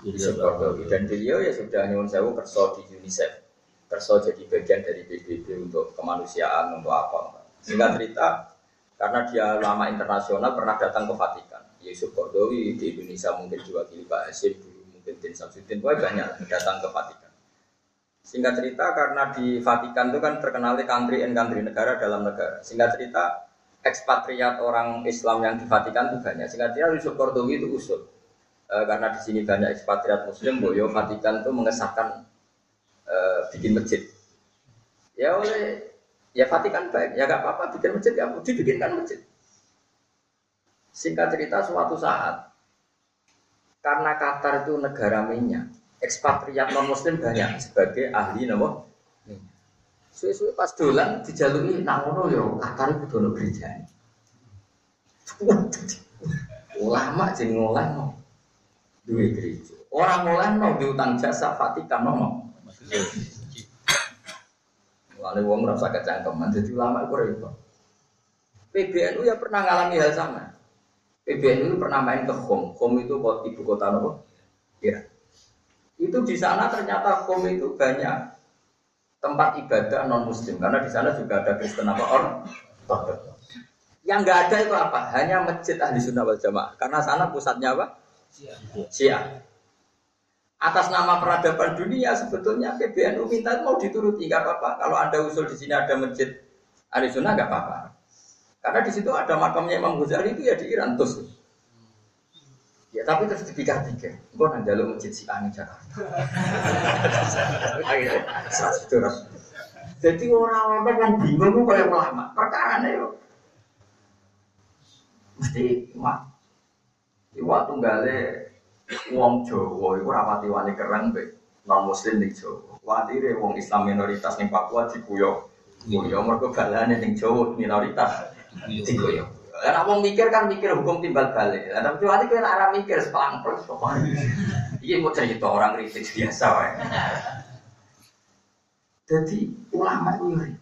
Yusuf Kordowi. Dan beliau ya sudah nyuwun sewu kerso di UNICEF. Kerso jadi bagian dari PBB untuk kemanusiaan untuk apa sehingga cerita karena dia lama internasional pernah datang ke Vatikan. Yusuf Kordowi di Indonesia mungkin juga di Pak Hasim dulu mungkin Din Samsudin banyak datang ke Vatikan singkat cerita karena di Vatikan itu kan terkenal country and country negara dalam negara singkat cerita ekspatriat orang Islam yang di Vatikan itu banyak singkat cerita Yusuf Kordowi itu usul e, karena di sini banyak ekspatriat Muslim, Boyo Vatikan itu mengesahkan e, bikin masjid. Ya oleh ya Vatikan baik, ya gak apa-apa bikin masjid ya dibikinkan masjid. Singkat cerita suatu saat karena Qatar itu negara minyak, ekspatriat non Muslim banyak sebagai ahli nopo Suwe-suwe pas dolan dijalui nang ngono yo Qatar itu dono gereja. Ulama jeng ngolah duwe gereja. Orang mulai no diutang jasa Vatikan no. Lalu wong merasa kecangkeman, jadi ulama itu repot. PBNU ya pernah ngalami hal sama. PBNU pernah main ke Home. Home itu ibu kota nopo? Irak. Itu di sana ternyata Home itu banyak tempat ibadah non Muslim karena di sana juga ada Kristen apa orang. Yang nggak ada itu apa? Hanya masjid ahli sunnah wal jamaah. Karena sana pusatnya apa? Syiah. Atas nama peradaban dunia sebetulnya PBNU minta mau dituruti nggak apa-apa. Kalau ada usul di sini ada masjid Arizona nggak apa-apa. Karena di situ ada makamnya Imam Ghazali itu ya di Iran terus. Ya tapi terus dipikir-pikir, gue nang jalur masjid si Ani Jakarta. Jadi orang-orang yang bingung itu kayak ulama, perkara yo. Mesti mak Iwa tunggale wong Jawa iku rapati wani kereng be non muslim ning Jawa. Watire wong Islam minoritas ning Papua dikuyo. Kuyo mergo balane ning Jawa minoritas Lah wong mikir kan mikir hukum timbal balik. Lah tapi wani kowe ora mikir sepelang terus Iki mau cerita orang kritik biasa wae. Jadi ulama itu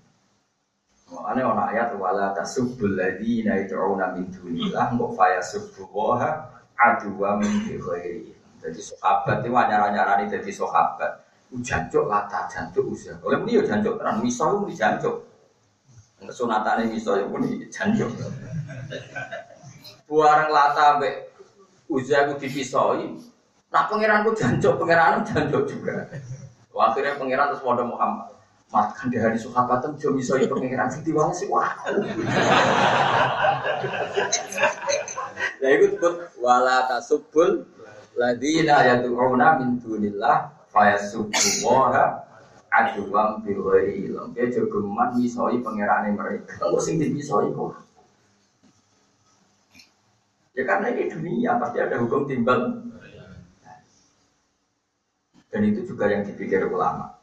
Makanya ono ayat wala tasubbul ladzina yad'una min dunillah mbok faya subbuha aduwa min ghairi. Jadi sahabat itu nyara-nyarani jadi sahabat. Jancuk lata jancuk usia. Oleh muni yo jancuk tenan miso muni jancuk. Sunatane miso yo muni jancuk. Buareng lata mbek usia ku dipisoi. Nak pangeranku jancuk, pangeran jancuk juga. Akhirnya pangeran terus modal Muhammad. Makan di hari sahabat tem jo iso pengiran sing diwang sih wah. Lah iku disebut wala tasubbul ladina yad'una min dunillah fayasubbu wa aduwam bi ghairi ilm. Dia jogeman misoi pangerane mereka. Kalau sing dipisoi kok. Ya karena ini dunia pasti ada hukum timbal. Dan itu juga yang dipikir ulama.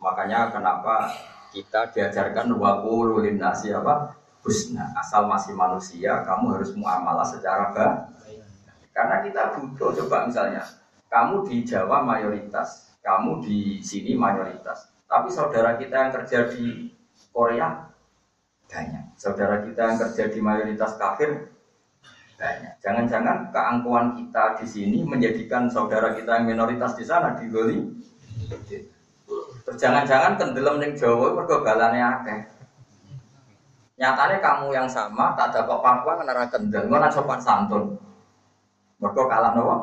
Makanya kenapa kita diajarkan wakulu nasi apa husna asal masih manusia kamu harus muamalah secara baik karena kita butuh coba misalnya kamu di Jawa mayoritas kamu di sini mayoritas tapi saudara kita yang kerja di Korea banyak saudara kita yang kerja di mayoritas kafir banyak jangan-jangan keangkuhan kita di sini menjadikan saudara kita yang minoritas di sana digoli Terus jangan-jangan tenggelam ning Jawa mergo akeh. Nyatane kamu yang sama tak kok Papua menara kendel, ngono sopan santun. Mergo kalah nopo?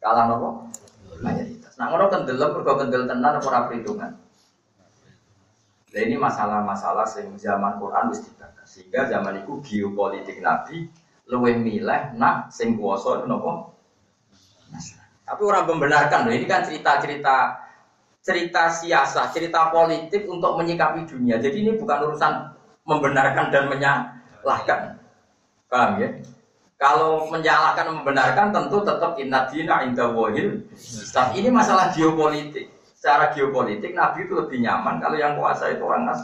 Kalah nopo? Mayoritas. Nah ngono tenggelam mergo kendel tenan apa ora perhitungan. Nah ini masalah-masalah sing zaman Quran wis. Sehingga zaman itu geopolitik Nabi luwih milih nak sing kuwasa nopo? Tapi orang membenarkan loh, ini kan cerita-cerita cerita siasa, cerita politik untuk menyikapi dunia. Jadi ini bukan urusan membenarkan dan menyalahkan. Paham ya? Kalau menyalahkan membenarkan tentu tetap inna dina inda wahil. Tapi ini masalah geopolitik. Secara geopolitik Nabi itu lebih nyaman kalau yang kuasa itu orang nas.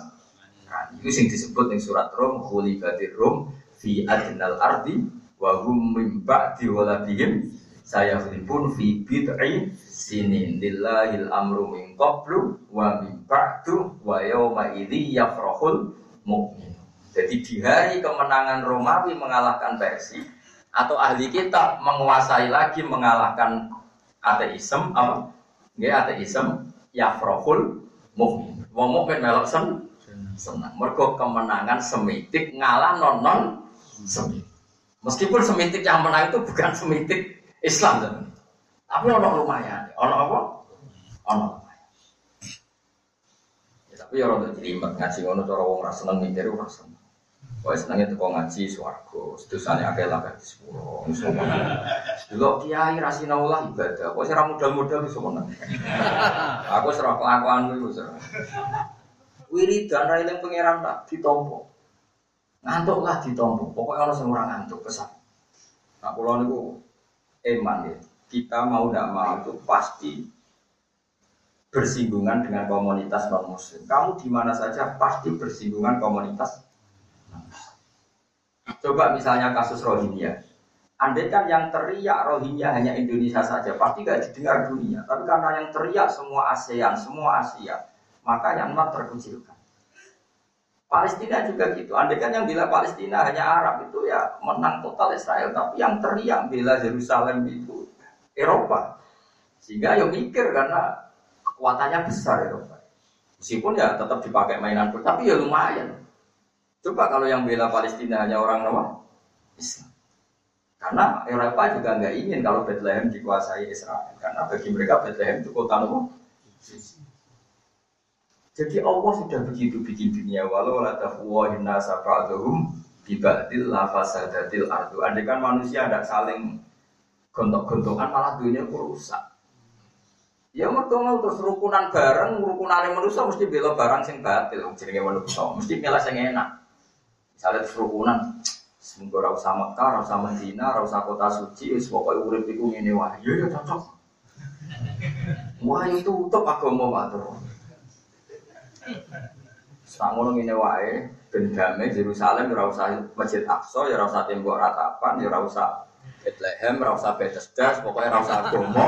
Nah, itu yang disebut di surat Rum, khulibatir Rum, fi adnal ardi, wa hum min ba'di waladihim, saya pun fi bid'i sinin lillahil amru min qablu wa min ba'du wa yawma idzi yafrahul mu'min. Jadi di hari kemenangan Romawi mengalahkan Persia atau ahli kita menguasai lagi mengalahkan ateisme apa? Nggih ateisme yafrahul mu'min. Wong mukmin melok sen senang. Mergo kemenangan semitik ngalah non non semitik. Meskipun semitik yang menang itu bukan semitik Islam. Tapi ono lumayan. Ono apa? Ono lumayan. Ya, tapi ya rada jelimet ngaji ngono cara wong ra seneng mikir ora seneng. Wae senenge teko ngaji swarga, sedosane akeh lah kan sepuro. Dulu kiai ra sinaulah ibadah, kok ora modal-modal iso menang. Aku serah kelakuan kuwi wis. Wiridan ra eling pangeran tak ditompo. Ngantuk lah ditompo. Pokoknya orang semua ngantuk kesan. Nah, pulau niku eman ya kita mau tidak mau itu pasti bersinggungan dengan komunitas non muslim. Kamu di mana saja pasti bersinggungan komunitas. Coba misalnya kasus Rohingya. Andai kan yang teriak Rohingya hanya Indonesia saja, pasti gak didengar dunia. Tapi karena yang teriak semua ASEAN, semua Asia, maka yang terkecilkan. Palestina juga gitu. Andai kan yang bila Palestina hanya Arab itu ya menang total Israel, tapi yang teriak bila Yerusalem itu Eropa. Sehingga ya mikir karena kekuatannya besar Eropa. Meskipun ya tetap dipakai mainan pun, tapi ya lumayan. Coba kalau yang bela Palestina hanya orang nama Islam. Karena Eropa juga nggak ingin kalau Bethlehem dikuasai Israel. Karena bagi mereka Bethlehem itu kota jadi Allah sudah begitu bikin dunia walau la tafwahin nasa ba'dhum bibadil lafasadatil ardu. Andai kan manusia ada saling gontok-gontokan malah dunia rusak. Ya mereka mau terus rukunan bareng, rukunan yang manusia mesti bela barang sing batil, jenenge manusia, mesti milih sing enak. Misalnya terus rukunan, semoga rau sama Mekah, rau sama Medina, rau sama kota suci, wis pokoknya urip iku ngene wae. Ya ya cocok. Wah itu tutup agama Pak Sangono ngene wae, ben damai Yerusalem ya ora usah Masjid Aqsa, ya ora usah tembok ratapan, ya ora usah Bethlehem, rasa Bethesda, pokoknya rasa agama.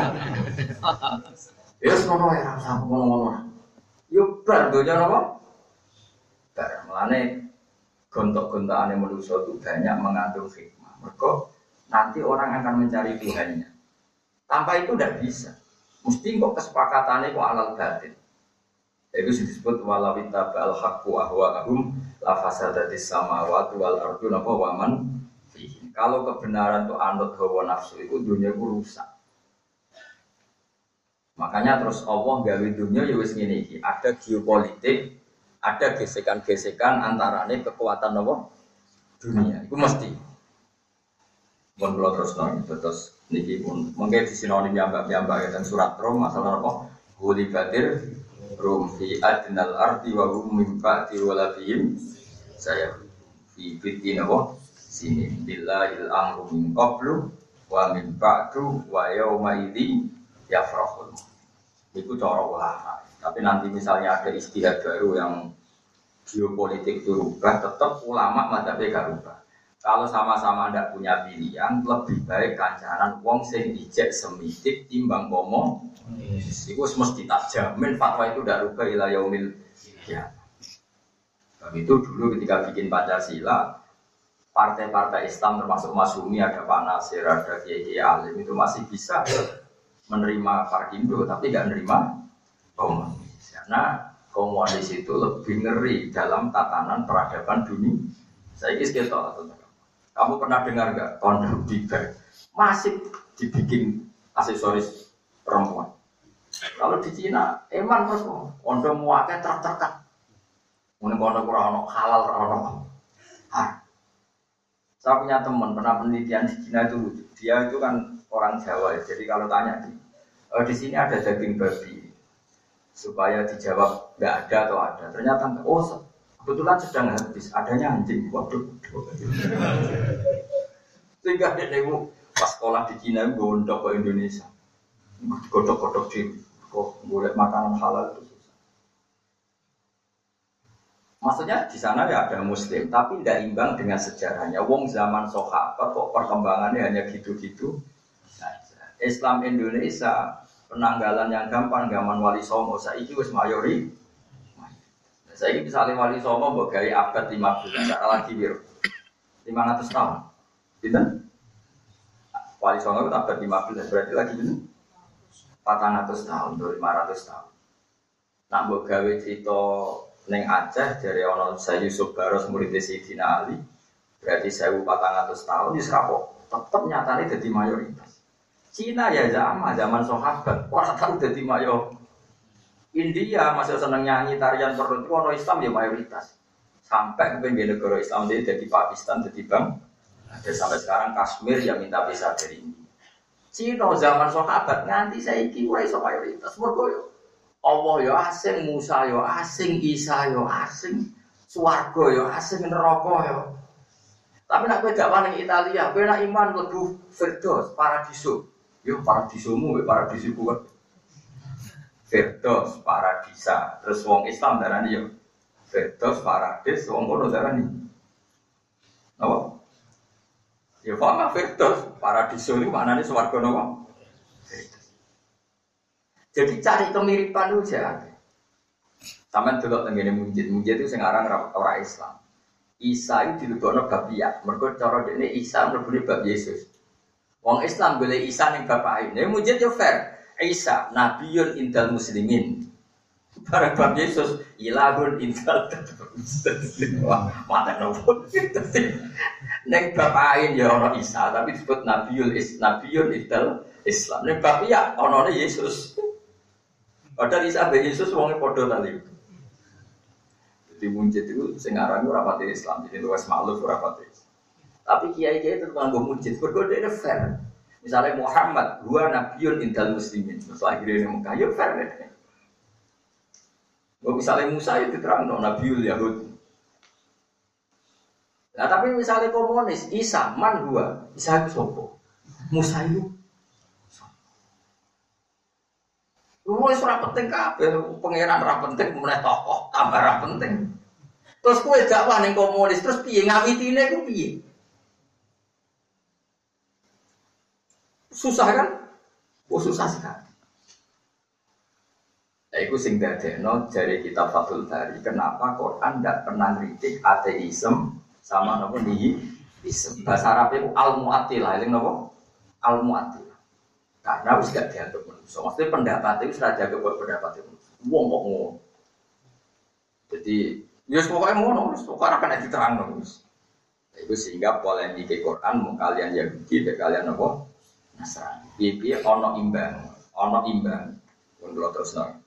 Ya ngono ya rasa ngono-ngono. Yo bar donya napa? barang. Melane gontok-gontokan manusia itu banyak mengandung hikmah. Mereka nanti orang akan mencari Tuhannya. Tanpa itu tidak bisa. Mesti kok kesepakatannya kok alal batin. Itu disebut walawita bal haqqu ahwa'ahum la fasadatis samawati wal ardu napa waman Kalau kebenaran itu anut hawa nafsu itu dunia itu rusak. Makanya terus Allah gawe dunia ya wis ngene iki, ada geopolitik, ada gesekan-gesekan antarane kekuatan apa? Dunia. Itu mesti. Mun kula terus nang terus niki pun mengke disinoni piyambak-piyambak dan surat Rom masalah apa? Huli badir rum fi adnal ardi wa hum min ba'di waladihim saya fi fitin apa sini. Billahil amru min qablu wa min ba'du wa yauma idzi yafrahun. Itu cara ulama. Tapi nanti misalnya ada istilah baru yang geopolitik itu rubah tetap ulama madhabnya gak rubah kalau sama-sama tidak punya pilihan, lebih baik kancanan wong sing ijek semitik timbang bomo. Iku mesti tak jamin fatwa itu tidak rubah ila yaumil ya. Tapi itu dulu ketika bikin Pancasila, partai-partai Islam termasuk Masumi ada Pak Nasir, ada Kiai Kiai Alim itu masih bisa menerima Parkindo, tapi tidak menerima komunis. Karena komunis itu lebih ngeri dalam tatanan peradaban dunia. Saya kira kita kamu pernah dengar nggak kondom di bag? Masih dibikin aksesoris perempuan. Kalau di Cina, eman terus kondom muaknya tertekan. Mungkin kondom kurang halal kurang Saya punya teman pernah penelitian di Cina itu Dia itu kan orang Jawa, jadi kalau tanya di, e, di sini ada daging babi, supaya dijawab nggak ada atau ada. Ternyata oh Kebetulan sedang habis, adanya anjing. Waduh. Sehingga dia nemu pas sekolah di Cina gondok ke Indonesia. Godok-godok di kok boleh makanan halal itu susah. Maksudnya di sana ya ada muslim, tapi tidak imbang dengan sejarahnya. Wong zaman sahabat kok perkembangannya hanya gitu-gitu. Islam Indonesia penanggalan yang gampang gaman wali songo saiki wis mayori saya ini misalnya wali songo gawe abad 15, cara lagi biru. 500 tahun. Gitu? Wali songo itu abad 15, berarti lagi ini 400 tahun, 500 tahun. Nah, mbok gawe cerita neng Aceh dari ono saya Yusuf Baros murid Sayyidina Ali. Berarti 1400 tahun di Serapo. Tetap nyatanya jadi mayoritas. Cina ya zaman zaman sahabat, orang tahu jadi mayoritas India masih seneng nyanyi tarian tertentu, ono Islam ya mayoritas. Sampai ke negara Islam jadi Pakistan, jadi bang. Ada sampai sekarang Kashmir yang minta bisa dari India. Cina zaman sahabat nganti saya iki ora iso mayoritas. Mergo yo Allah yo asing, Musa yo asing, Isa yo asing, swarga yo asing, neraka yo. Tapi nak kowe dakwah ning Italia, nak iman lebu Firdaus, paradiso. Yo paradisomu, paradisiku kan. Firdaus paradisa. Terus wong Islam darani yo Firdaus paradis, wong kono darani. Apa? Ya fama Firdaus paradiso ini mana nih swarga nopo? Jadi cari kemiripan itu jangan. Sama dulu tengene mujid, mujid itu sekarang orang Islam. Isa itu dilebokno bab iya. Mergo cara dene Isa mlebune bab Yesus. Wong Islam boleh Isa ning bapak ini. Mujid yo fair. Isa nabiun indal muslimin. Para bab Yesus ilahun indal mata nopo. Neng bab ain ya ono Isa, tapi disebut nabiul is nabiun indal Islam. Neng bab ya ono Yesus. Padahal Isa be Yesus wongnya podo tadi. Jadi muncit itu sing aran ora Islam, jadi luas maklum ora Tapi kiai-kiai itu nganggo muncit, berkode fair. Misalnya Muhammad, dua nabiun intel muslimin. Terus akhirnya ini Mekah, ya fair ya. Misalnya Musa itu terang, no, nabiul Yahud. Nah tapi misalnya komunis, Isa, man dua, Isa itu sopo. Musa itu mulai surah penting kabeh, pangeran ra penting, mulai tokoh tambah ra penting. Terus kue dakwah ning komunis, terus piye ngawitine ku piye? Susah kan? Oh susah sekali. Nah, itu sing dadekno dari kitab Fathul Bari. Kenapa Quran tidak pernah kritik ateisme sama nopo nihilisme. Bahasa Arab itu al-mu'attilah, ini nopo? Al-mu'attilah. Karena harus gak dianggap manusia. Maksudnya pendapat itu sudah jaga buat pendapat itu. Wong kok ngono. Jadi, ya pokoknya ngono, pokoknya akan diterang. Nah, itu sehingga polemik Quran mau kalian Yahudi, kalian nopo Nasrani. Pipi ono imbang, ono imbang. Pun terus nopo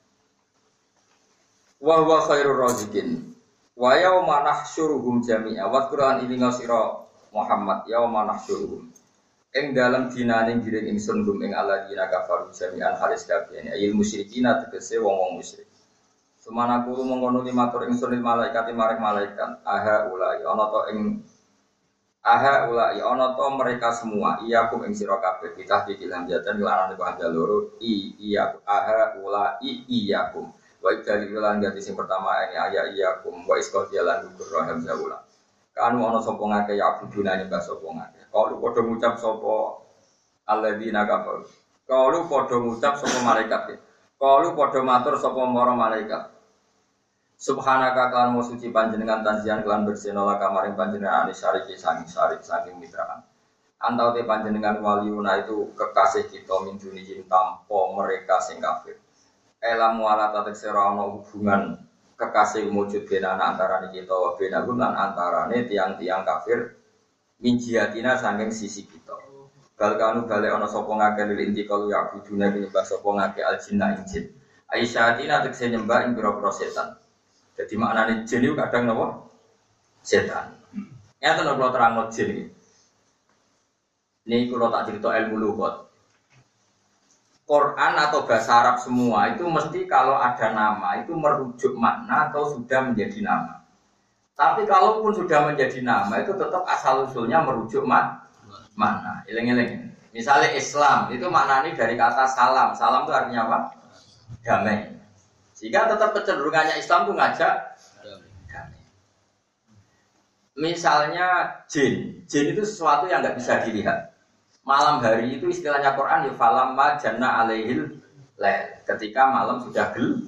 wa huwa khairur razikin wa yauma nahsyuruhum jami'a. Wa Qur'an ini ngasira Muhammad yauma nahsyuruhum. Ing dalam dinane giring ingsun gum ing alladzina kafaru jami'an halis kabeh ayil musyrikina tegese wong-wong musyrik. Semana kulo matur ingsun lil malaikat marek malaikat aha ulai. Ana to ing aha ulai ana to mereka semua iya kum ing sira kabeh kita dikilam jatan lan ana loro i iya aha ulai iya kum Wa dari lan jadi sing pertama ini ayat iya kum wa iskot jalan gugur roham zaula. Kanu ono sapa ngake ya abuduna nyembah sapa ngake. Kalau padha ngucap sapa alladzina kafir. Kalau padha ngucap sapa malaikat. Kalau padha matur sapa para malaikat. Subhanaka kan mau suci panjenengan tanjian kelan bersih nolak kamaring panjenengan anis syariki sangi syarik saking mitraan. Antau te panjenengan waliuna itu kekasih kita min dunihim tampo mereka sing kafir. Elam wala tatek serono hubungan kekasih wujud benana antara kita bena lan antara tiang-tiang kafir minjiatina sanging sisi kita. Bal kanu balik ono sopo ngake lil inti kalu ya buduna penyembah ngake al jinna ing jin. Aisyah tekse nyembah ing biro jadi maknanya jin itu kadang nopo setan Ya tuh nopo terang jin ini kalau tak cerita ilmu lugat Quran atau bahasa Arab semua itu mesti kalau ada nama itu merujuk makna atau sudah menjadi nama. Tapi kalaupun sudah menjadi nama itu tetap asal usulnya merujuk mak makna. Ileng-ileng. Misalnya Islam itu maknanya dari kata salam. Salam itu artinya apa? Damai. Jika tetap kecenderungannya Islam itu ngajak damai. Misalnya jin. Jin itu sesuatu yang nggak bisa dilihat malam hari itu istilahnya Quran ya falam jana alaihil lail. Ketika malam sudah gel,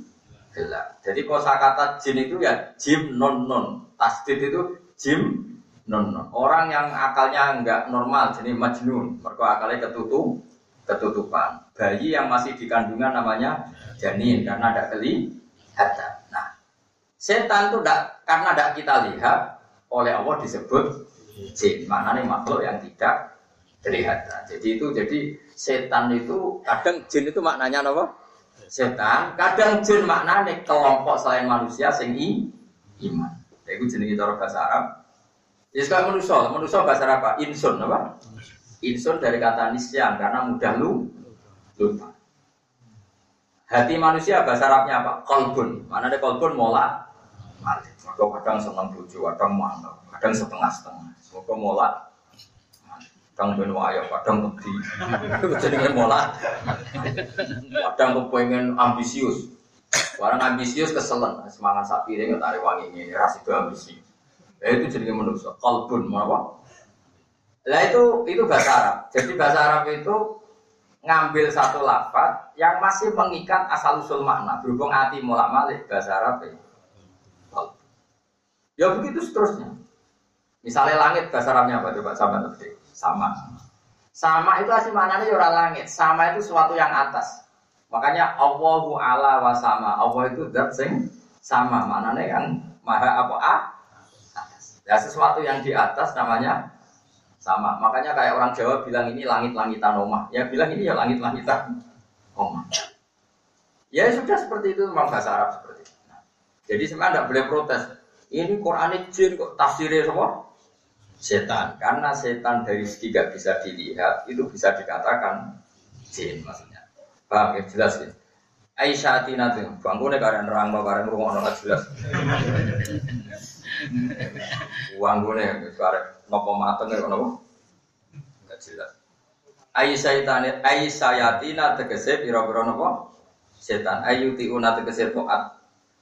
gelap. Jadi kata jin itu ya jim non non. Tasdid itu jim non non. Orang yang akalnya enggak normal jadi majnun. Mereka akalnya ketutup ketutupan. Bayi yang masih di kandungan namanya janin karena ada kelihatan. Nah, setan itu enggak, karena tidak kita lihat oleh Allah disebut jin. Mana nih makhluk yang tidak kelihatan. Jadi itu jadi setan itu kadang jin itu maknanya apa? Setan, kadang jin maknanya kelompok selain manusia sing iman. Itu jenis itu bahasa Arab. Ya sekarang manusia, manusia bahasa Arab apa? Insun apa? Insun dari kata nisyan karena mudah lu lupa. Hati manusia bahasa Arabnya apa? Kolbun. Mana ada kolbun mola? Malik. Kadang senang buju, kadang mana, kadang setengah-setengah. Semoga mola kadang ben wayo, kadang wedi. Jenenge mola. Kadang kepengen ambisius. Orang ambisius keselen, semangat sapi ini tarik wangi ini, ras itu ambisi. Ya itu jenenge manusia, kalbun, apa? Lah itu itu bahasa Arab. Jadi bahasa Arab itu ngambil satu lafaz yang masih mengikat asal usul makna berhubung hati mulak malik bahasa Arab itu. Ya begitu seterusnya. Misalnya langit bahasa Arabnya apa coba sama nanti sama. Sama itu asli maknanya ya orang langit. Sama itu sesuatu yang atas. Makanya Allahu ala wa sama. Allah itu zat sing sama. Maknanya yang maha apa a atas. Ya sesuatu yang di atas namanya sama. Makanya kayak orang Jawa bilang ini langit-langitan omah. Ya bilang ini ya langit-langitan omah. Ya sudah seperti itu memang bahasa Arab seperti itu. Nah, jadi sebenarnya tidak boleh protes. Ini Quran jin kok tafsirnya semua setan karena setan dari segi gak bisa dilihat itu bisa dikatakan jin maksudnya paham ya jelas ya Aisyah Tina tuh bangunnya karen nerang mau karen rumah orang jelas. Bangunnya karen nopo mateng ya nopo? Nggak jelas. Aisyah Tina Aisyah Yatina tegese piro-piro nopo? Setan. Ayu tiuna tegese toat.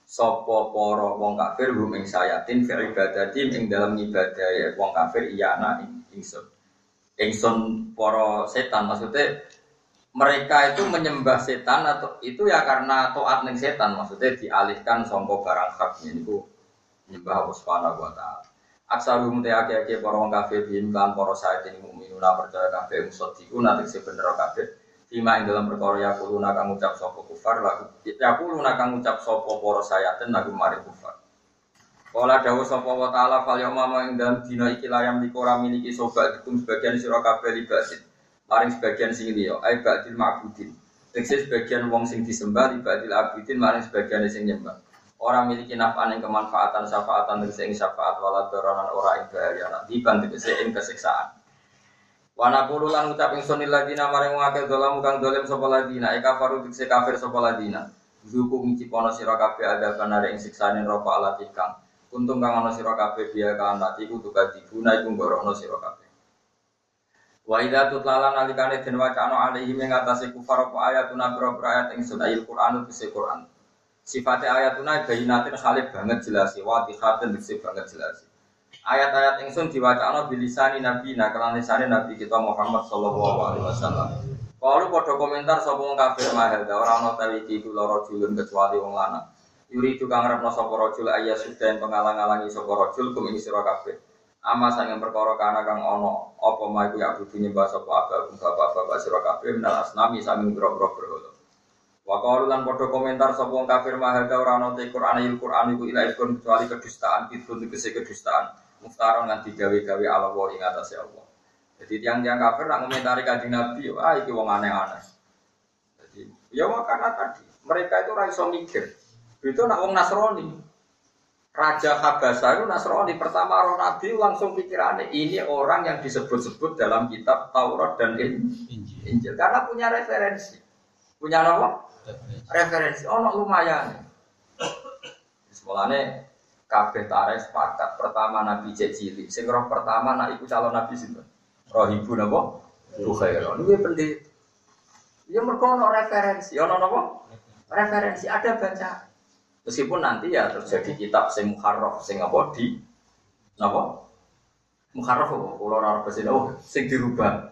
Sopo poro wong kafir hum ing sayatin fi ibadati ing dalam ibadah ya wong kafir iya ana ingsun. Ingsun poro setan maksudnya mereka itu menyembah setan atau itu ya karena taat ning setan maksudnya dialihkan songko barang ini itu menyembah Allah Subhanahu wa taala. Aksarum te ake-ake para wong kafir bim kan para ini mukminuna percaya kabeh musadiku nanti si bener kabeh. Lima ing dalam perkara ya kuluna kang ucap sapa kufar lagu ya kuluna kang ucap sapa para sayaten lagu mari kufar. Kala dawuh sapa wa taala fal yauma ing dalam dina iki layam dikora miliki sobat dikum sebagian sira kabeh libasin maring sebagian sing liya ai ba'dil ma'budin. Tegese sebagian wong sing disembah di ba'dil abidin maring sebagian sing nyembah. Orang miliki naf'an yang kemanfaatan syafaatan tegese ing syafaat wala doronan ora ing bahaya nanti ban tegese ing kesiksaan Wana puluh lan ucap ing sunil ladina maring ngake dolam kang dolim sapa ladina eka faru tegese kafir sapa ladina Zuku ngicipono sira kabeh ada kanare ing siksane neraka alati kang untung kang ana sira kabeh biya kan lati kudu kadibuna iku ngorono sira kabeh Wa idza tutlalan nalikane den wacana alaihi ing atase kufar apa ayatuna boro ayat ing sunah Al-Qur'an bisa Qur'an. Sifatnya ayatuna bayinatin khalif banget jelas wa tihaten bisa banget jelas. Ayat-ayat ingsun diwacana bilisani nabi nah kelan lisane nabi kita Muhammad sallallahu alaihi wasallam. Kalau padha komentar sapa wong kafir mahal ora ana tawi iki loro julun kecuali wong lanang. Yuri juga ngarepno sapa rajul ayya sudah pengalang-alangi sapa rajul kum ing kabeh. Ama yang perkara kana kang ono apa ma iku ya butuh nyembah sapa abah bapak-bapak sira kabeh minal asnami sami grok-grok berhala. Lan padha komentar sapa wong kafir mahada ora ono te Qur'an il Qur'an iku ila ikun kecuali kedustaan itu tegese kedustaan. Muftaron lan digawe-gawe ala wa ing atase Allah. Jadi tiang-tiang kafir nak komentari kanjeng Nabi, wah iki wong aneh-aneh. Jadi ya makanya tadi mereka itu ora iso mikir. Itu nak wong Nasrani, Raja Habasa itu Nasrani pertama roh Nabi langsung pikirannya ini orang yang disebut-sebut dalam kitab Taurat dan Injil. Injil. Karena punya referensi. Punya apa? Referensi. Oh, no, lumayan. Semulanya kabeh tarik sepakat. Pertama Nabi Jejili. Sing roh pertama nak ikut calon Nabi sinten? Roh ibu napa? Bukhairah. Ini pendeta. Ya mereka referensi. Ya apa? Referensi ada baca. Meskipun nanti ya terjadi kitab sing muharraf sing apa di apa? Muharraf apa? Kalau orang bahasa oh, sing dirubah.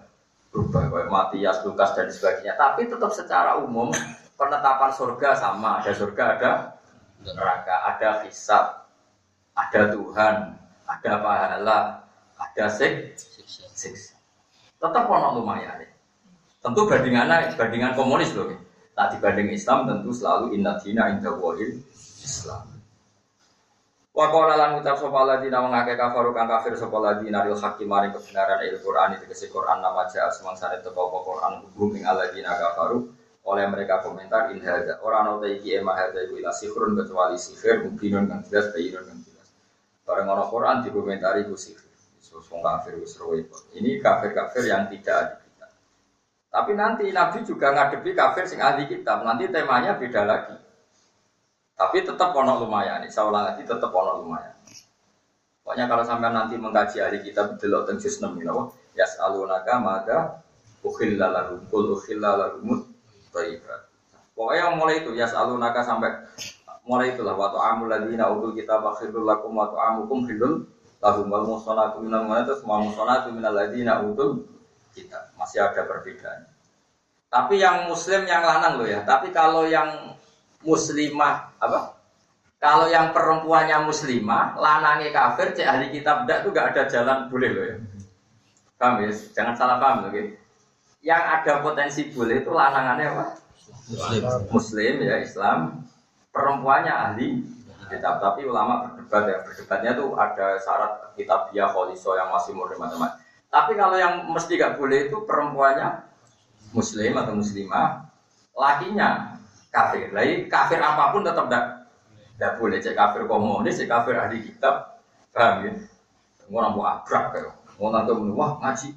Berubah kayak Matias, Lukas dan sebagainya. Tapi tetap secara umum penetapan surga sama, ada surga, ada neraka, ada hisab, ada Tuhan, ada pahala, ada sik, siksa. Tetap ono lumayan. Tentu bandingannya bandingan komunis loh. Tak dibanding Islam tentu selalu inna dina inda wahil Islam. Wa qala lan ucap sapa ladina mengake kafaru kang kafir sapa ladina ril hakim mari kebenaran il Quran itu kese Quran nama ja'a semangsane teko apa Quran hukum ing aladina kafaru oleh mereka komentar in hadza ora ana ta iki ema hadza iku ila sihrun kecuali sihir mungkinun kang jelas bayinun kang jelas. Bareng ana Quran dikomentari ku sihir. Wong kafir wis Ini kafir-kafir yang tidak ada kitab. Tapi nanti Nabi juga ngadepi kafir sing ahli kitab. Nanti temanya beda lagi. Tapi tetap ono lumayan, saya ulang lagi tetap ono lumayan. Pokoknya kalau sampai nanti mengkaji ahli kita delok teng juz 6 napa? Yas'alunaka maka ukhilla lahum qul ukhilla lahum. Pokoknya yang mulai itu yas'alunaka sampai mulai itulah waktu amul ladina utul kita bakhirul lakum waktu amukum khilul lahum wal musonatu minal mana itu semua musonatu minal ladina utul kita masih ada perbedaan. Tapi yang muslim yang lanang loh ya. Tapi kalau yang muslimah apa? Kalau yang perempuannya muslimah, lanangnya kafir, cek ahli kitab dak tuh gak ada jalan boleh loh ya. Paham ya? Jangan salah paham loh. Okay? Yang ada potensi boleh itu lanangannya apa? Muslim. Muslim ya Islam. Perempuannya ahli kitab. Tapi ulama berdebat ya. Berdebatnya tuh ada syarat kitab dia kholiso yang masih murid macam-macam. Tapi kalau yang mesti gak boleh itu perempuannya muslim atau muslimah, lakinya kafir. Lagi kafir apa pun tetap tidak tidak boleh cek kafir komunis, cek kafir ahli kitab, paham ya? Mau abrak kayak, mau nanti wah ngaji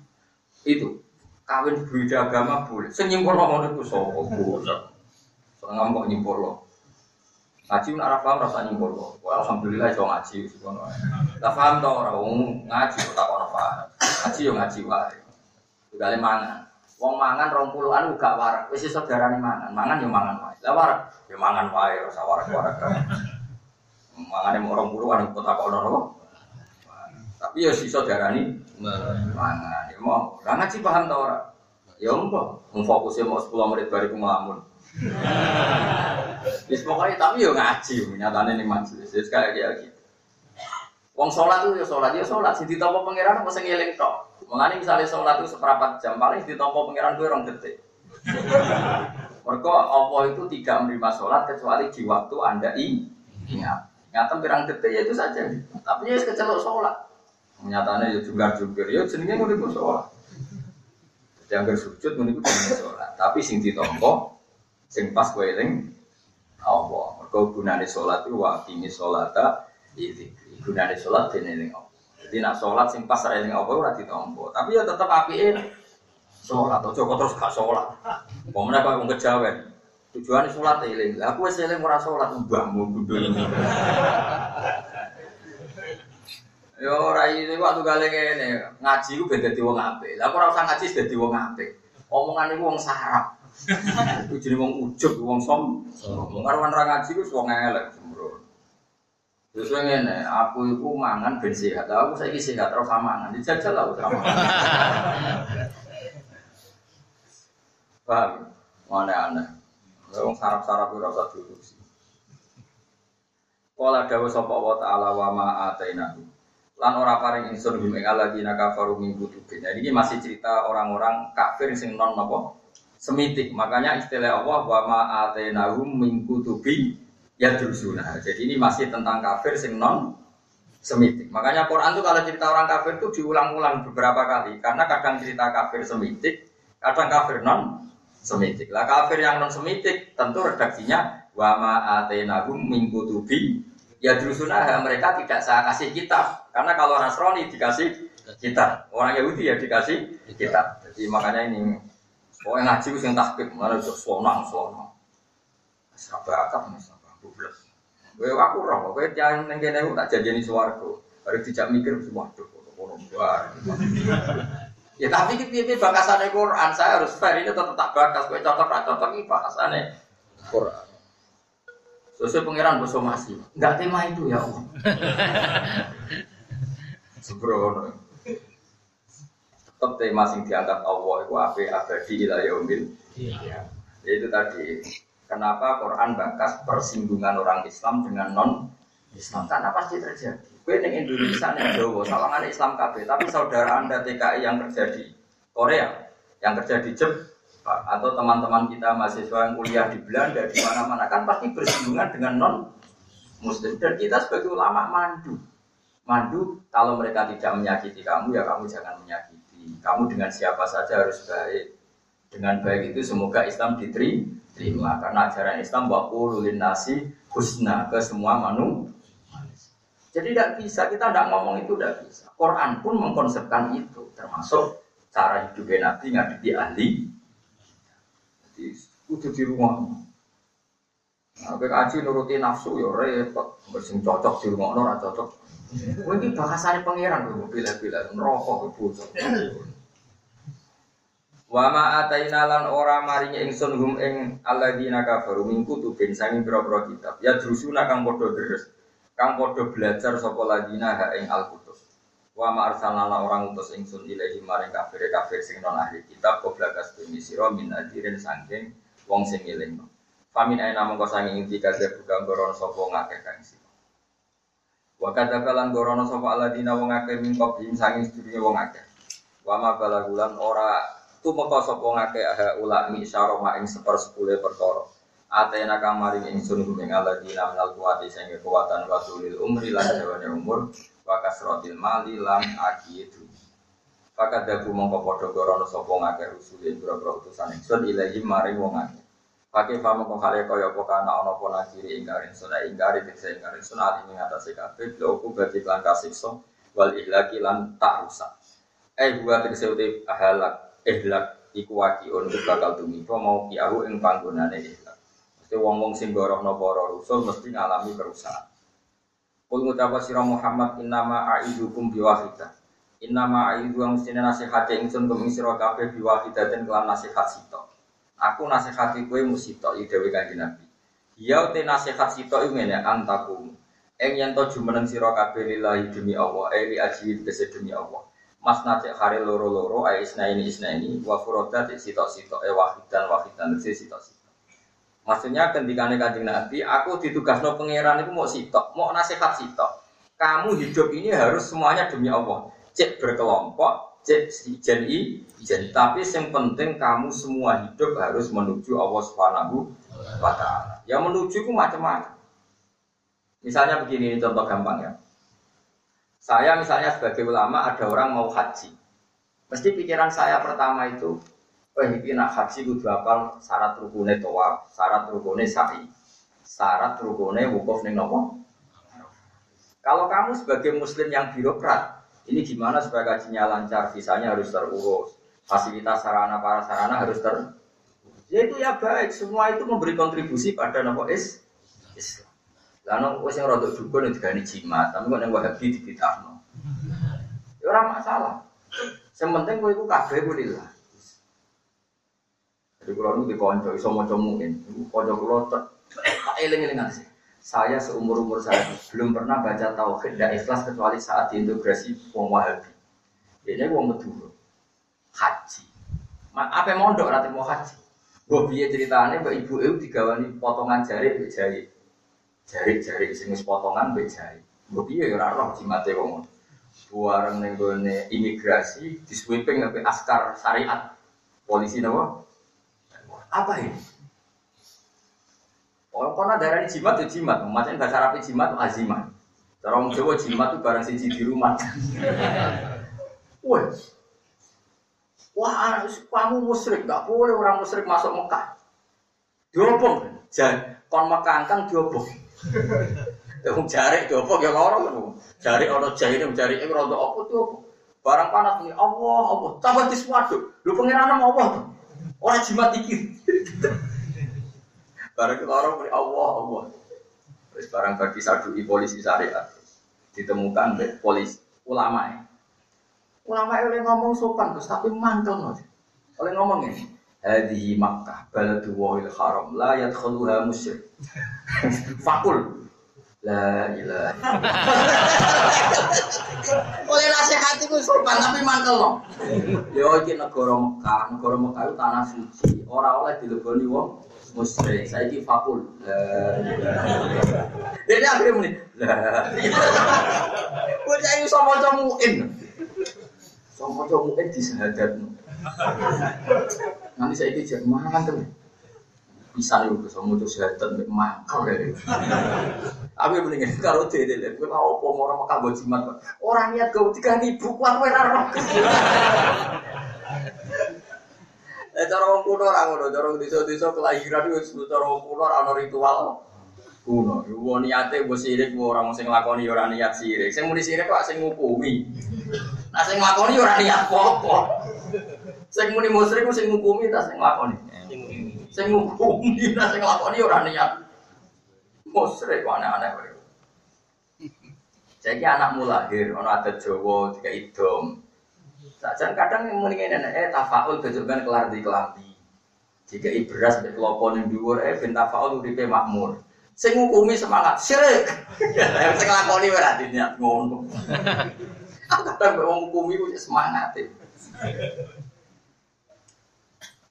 itu kawin berbeda agama boleh. Senyimpul ngomong itu sopo boleh. Soalnya nggak nyimpul loh. Ngaji pun arah paham rasa nyimpul loh. Alhamdulillah so ngaji. Tak paham tau orang ngaji tak orang paham. Ngaji yo ngaji wae. Gale mangan. Wong mangan rong puluhan gak warak. Wis iso darani mangan. Mangan yo mangan wae. Lah warak yo mangan wae ora warak-warak. Mangane mau rong puluhan kok tak ono apa? Tapi yo iso darani mangan. Yo mau. Lah ngaji paham ta ora? Ya apa? Memfokusnya mau 10 menit bariku ngelamun. Wis pokoknya tapi yo ngaji, nyatane ning majelis. Wis kayak gitu. Wong sholat tuh ya sholat, ya sholat. Si ditompo pangeran apa sing eling tok. Mulane misalnya sholat itu seperempat jam paling ditompo pangeran gue orang detik. Mereka Allah itu tidak menerima sholat kecuali di waktu anda ingat. Nyata pirang detik ya itu saja. Tapi ya kecelok sholat. Nyatanya ya juga juga ya jenenge iku sholat. Jangan sujud ngono iku sholat. Tapi sing ditompo sing pas kowe eling Allah. Mereka gunane sholat itu waktu ini sholata iki gunane sholat dene ning Allah. Jadi nak sholat sing pas ning Allah ora ditampa. Tapi ya tetep apike sholat atau kok terus gak sholat. Pemene kok wong kejawen. Tujuane sholat eling. Lah aku wis eling ora sholat mbahmu gundul. Yo ora iki waktu gale ngene, ngaji ku ben dadi wong apik. Lah ora usah ngaji dadi wong apik. Omongan iku wong sarap. Iku jenenge wong ujug, wong som. Wong karo ora ngaji ku wong elek. Terus ngene, aku itu mangan ben sehat. Aku saiki sehat terus mangan. Dijajal lah sama. Paham? Mana aneh. Wong sarap-sarap ora usah dulu sih. Kala dawuh sapa wa ta'ala wa ma atainahu. Lan ora paring ingsun ing alladzina kafaru min kutubin. Jadi ini masih cerita orang-orang kafir sing non napa? Semitik. Makanya istilah Allah wa ma atainahu min kutubin ya drusuna. Jadi ini masih tentang kafir sing non semitik. Makanya Quran itu kalau cerita orang kafir itu diulang-ulang beberapa kali karena kadang cerita kafir semitik, kadang kafir non semitik. Lah kafir yang non semitik tentu redaksinya wa ma atenahum min kutubi ya drusuna mereka tidak saya kasih kitab. Karena kalau Nasrani dikasih kitab, orang Yahudi ya dikasih kitab. Jadi makanya ini Pokoknya ngaji itu yang tahkik, mana itu selonang, selonang. Sabar misalnya. Kowe aku roh, kowe jangan ning kene tak janjeni swarga. Harus dijak mikir semua tuh Ya tapi piye bakasane Quran, saya harus fair ini tetap tak bakas, kowe cocok ra cocok iki bakasane Quran. Sesuai pangeran boso masih, enggak tema itu ya Allah. Sembrono. Tetap tema sing diangkat Allah itu apa abadi ila yaumil. Iya. Ya itu tadi Kenapa Quran bakas persinggungan orang Islam dengan non Islam? Karena pasti terjadi. Gue di Indonesia nih Jawa, sawangan Islam KB, tapi saudara anda TKI yang kerja di Korea, yang kerja di Jepang, atau teman-teman kita mahasiswa yang kuliah di Belanda, di mana-mana kan pasti bersinggungan dengan non Muslim. Dan kita sebagai ulama mandu, mandu kalau mereka tidak menyakiti kamu ya kamu jangan menyakiti. Kamu dengan siapa saja harus baik. Dengan baik itu semoga Islam diterima terima karena ajaran Islam bahwa nasi husna ke semua manusia. Jadi tidak bisa kita tidak ngomong itu tidak bisa. Quran pun mengkonsepkan itu termasuk cara hidup Nabi ngadepi ahli. Jadi itu di rumah. Nah, kaji nuruti nafsu ya repot. Bersing cocok di rumah orang cocok. Mungkin bahasanya pangeran bila-bila merokok ke Wa ma ataina lan ora maringi ingsun hum ing alladzina kafaru min kutubin sanging pira-pira kitab. Ya drusuna kang padha deres. Kang padha belajar sapa ladina ha ing al-kutub. Wa ma arsalna orang utus ingsun ilahi maring kafir kafir sing non ahli kitab koblakas bumi sira min adirin sangking wong sing eling. Famin aina mongko sanging inti kabeh buka goron sapa ngakeh kang sira. Wa kadzabalan gorono sapa alladzina wong akeh min qablihim sanging sedurunge wong akeh. Wa ma balagulan ora tumeka sapa ngake aha ulami syaroma ing sepersepuluh perkara. Atena kang maring ingsun ing aladina minal kuwati sing kekuatan wa tulil umri lan dawane umur wa kasratil mali lam akidu Fakat dabu mongko padha gorono sapa ngake rusulin boro-boro utusan ingsun ilahi maring wong akeh. Pakai pamong kok kale kaya apa kana ana apa nakiri ingkarin sunai ingkari tekse ingkarin sunah ing atase kabeh lho ku berarti lan kasiksa wal ihlaki lan tak rusak. Eh buat tekse uti ahalak ihlak iku wakiun iku bakal tumiba mau kiahu ing panggonane ihlak. Mesti wong-wong sing gorohno para rusul mesti ngalami kerusakan. Kul ngucapa sira Muhammad innama aidukum biwahida. Innama aidu ang mesti nasihate ingsun kum ing sira kabeh biwahidaten kelan nasihat sito. Aku nasihati kowe musito iki dhewe Kanjeng Nabi. Ya te nasihat sito iki ngene antakum. Eng yen to jumeneng sira kabeh lillahi demi Allah, eli aji demi Allah Mas nacek hari loro-loro ay isna ini isna ini wa furoda cek sitok-sitok eh wahidan wahidan cek sitok-sitok. Maksudnya ketika kanjeng Nabi, aku ditugas no pangeran itu mau sitok, mau nasihat sitok. Kamu hidup ini harus semuanya demi Allah. Cek berkelompok, cek ijen i, ijen. Tapi yang penting kamu semua hidup harus menuju Allah Subhanahu wa. Yang menuju itu macam-macam. Misalnya begini, ini contoh gampang ya. Saya misalnya sebagai ulama ada orang mau haji. Mesti pikiran saya pertama itu, oh ini nak haji kudu apal syarat rukune tawaf, syarat rukune sa'i, syarat rukune wukuf ning nopo. Kalau kamu sebagai muslim yang birokrat, ini gimana supaya gajinya lancar, visanya harus terurus, fasilitas sarana para sarana harus ter Ya itu ya baik, semua itu memberi kontribusi pada nopo is Islam. Lalu wes yang rodok dukun itu gani jimat, tapi kok yang wahabi di no. Ya orang masalah. Sementing gue itu kafe gue lillah. Jadi kalau nu dikonco, iso mau comuin, konco kulo tak eling eling sih. Saya seumur umur saya belum pernah baca tauhid dan ikhlas kecuali saat diintegrasi wong wahabi. Ini wong meduro haji. Apa yang mondok nanti mau haji? Gue biaya ceritanya, mbak ibu itu digawani potongan jari, jari jari-jari sing wis potongan mbek jari. Mbok piye ora roh jimate wong. Buareng ning gone imigrasi di sweeping sampai askar syariat. Polisi napa? Apa ini? Karena darah ini jimat itu jimat, macam bahasa Arab jimat itu azimat. Cara orang Jawa jimat itu barang siji di rumah. Wah, wah, kamu musyrik, gak boleh orang musyrik masuk Mekah. Diobong, jangan kon Mekah angkang diobong. Wong jarik apa ya loro ngono. Jarik ana jahine jarik ing rondo apa tuh apa? Barang panas ini Allah Allah tambah diswaduk. Lu pangeran Allah tuh. Ora jimat iki. Barang loro muni Allah Allah. Wis barang bagi sadui polisi syariat. Ditemukan polisi ulama ya. Ulama oleh ngomong sopan terus tapi mantel Oleh ngomong ini, Hadihi Makkah baladu wahil haram la yadkhuluha musyrik. Fakul La ilaha. Oleh nasihat itu sopan tapi mantel loh. Yo iki negara Mekah, negara Mekah itu tanah suci. Ora oleh dileboni wong musyrik. Saiki fakul. La ilaha. Dene akhirnya muni. La. Bocah iso maca muin. Sopo maca muin disahadatno. Nanti saya ini jadi mantel. Bisa nih udah sama tuh sehat mek mangkal ya. Tapi mendingan kalau tidak, gue mau apa orang makan gue jimat. Orang niat gue tiga ribu, kuat gue. Eh cara wong kuno ora ngono, cara desa-desa kelahiran itu cara wong kuno ana ritual kuno. Wong niate mbok sirik ora sing lakoni ora niat sirik. Sing muni sirik kok sing ngukumi. Nah sing lakoni ora niat apa-apa. Sing muni musyrik ku sing ngukumi ta sing nglakoni. Sing ngukumi ta sing nglakoni ora niat. Musyrik aneh-aneh kowe. Jadi anakmu lahir, ono ada Jawa, tiga idom. Sajan kadang yang muni ngene eh tafaul bejogan kelar di kelambi. Jika beras mbek klopo ning dhuwur eh ben tafaul uripe makmur. Sing ngukumi semangat syirik. Sing nglakoni ora niat ngono. Kadang wong ngukumi ku semangat.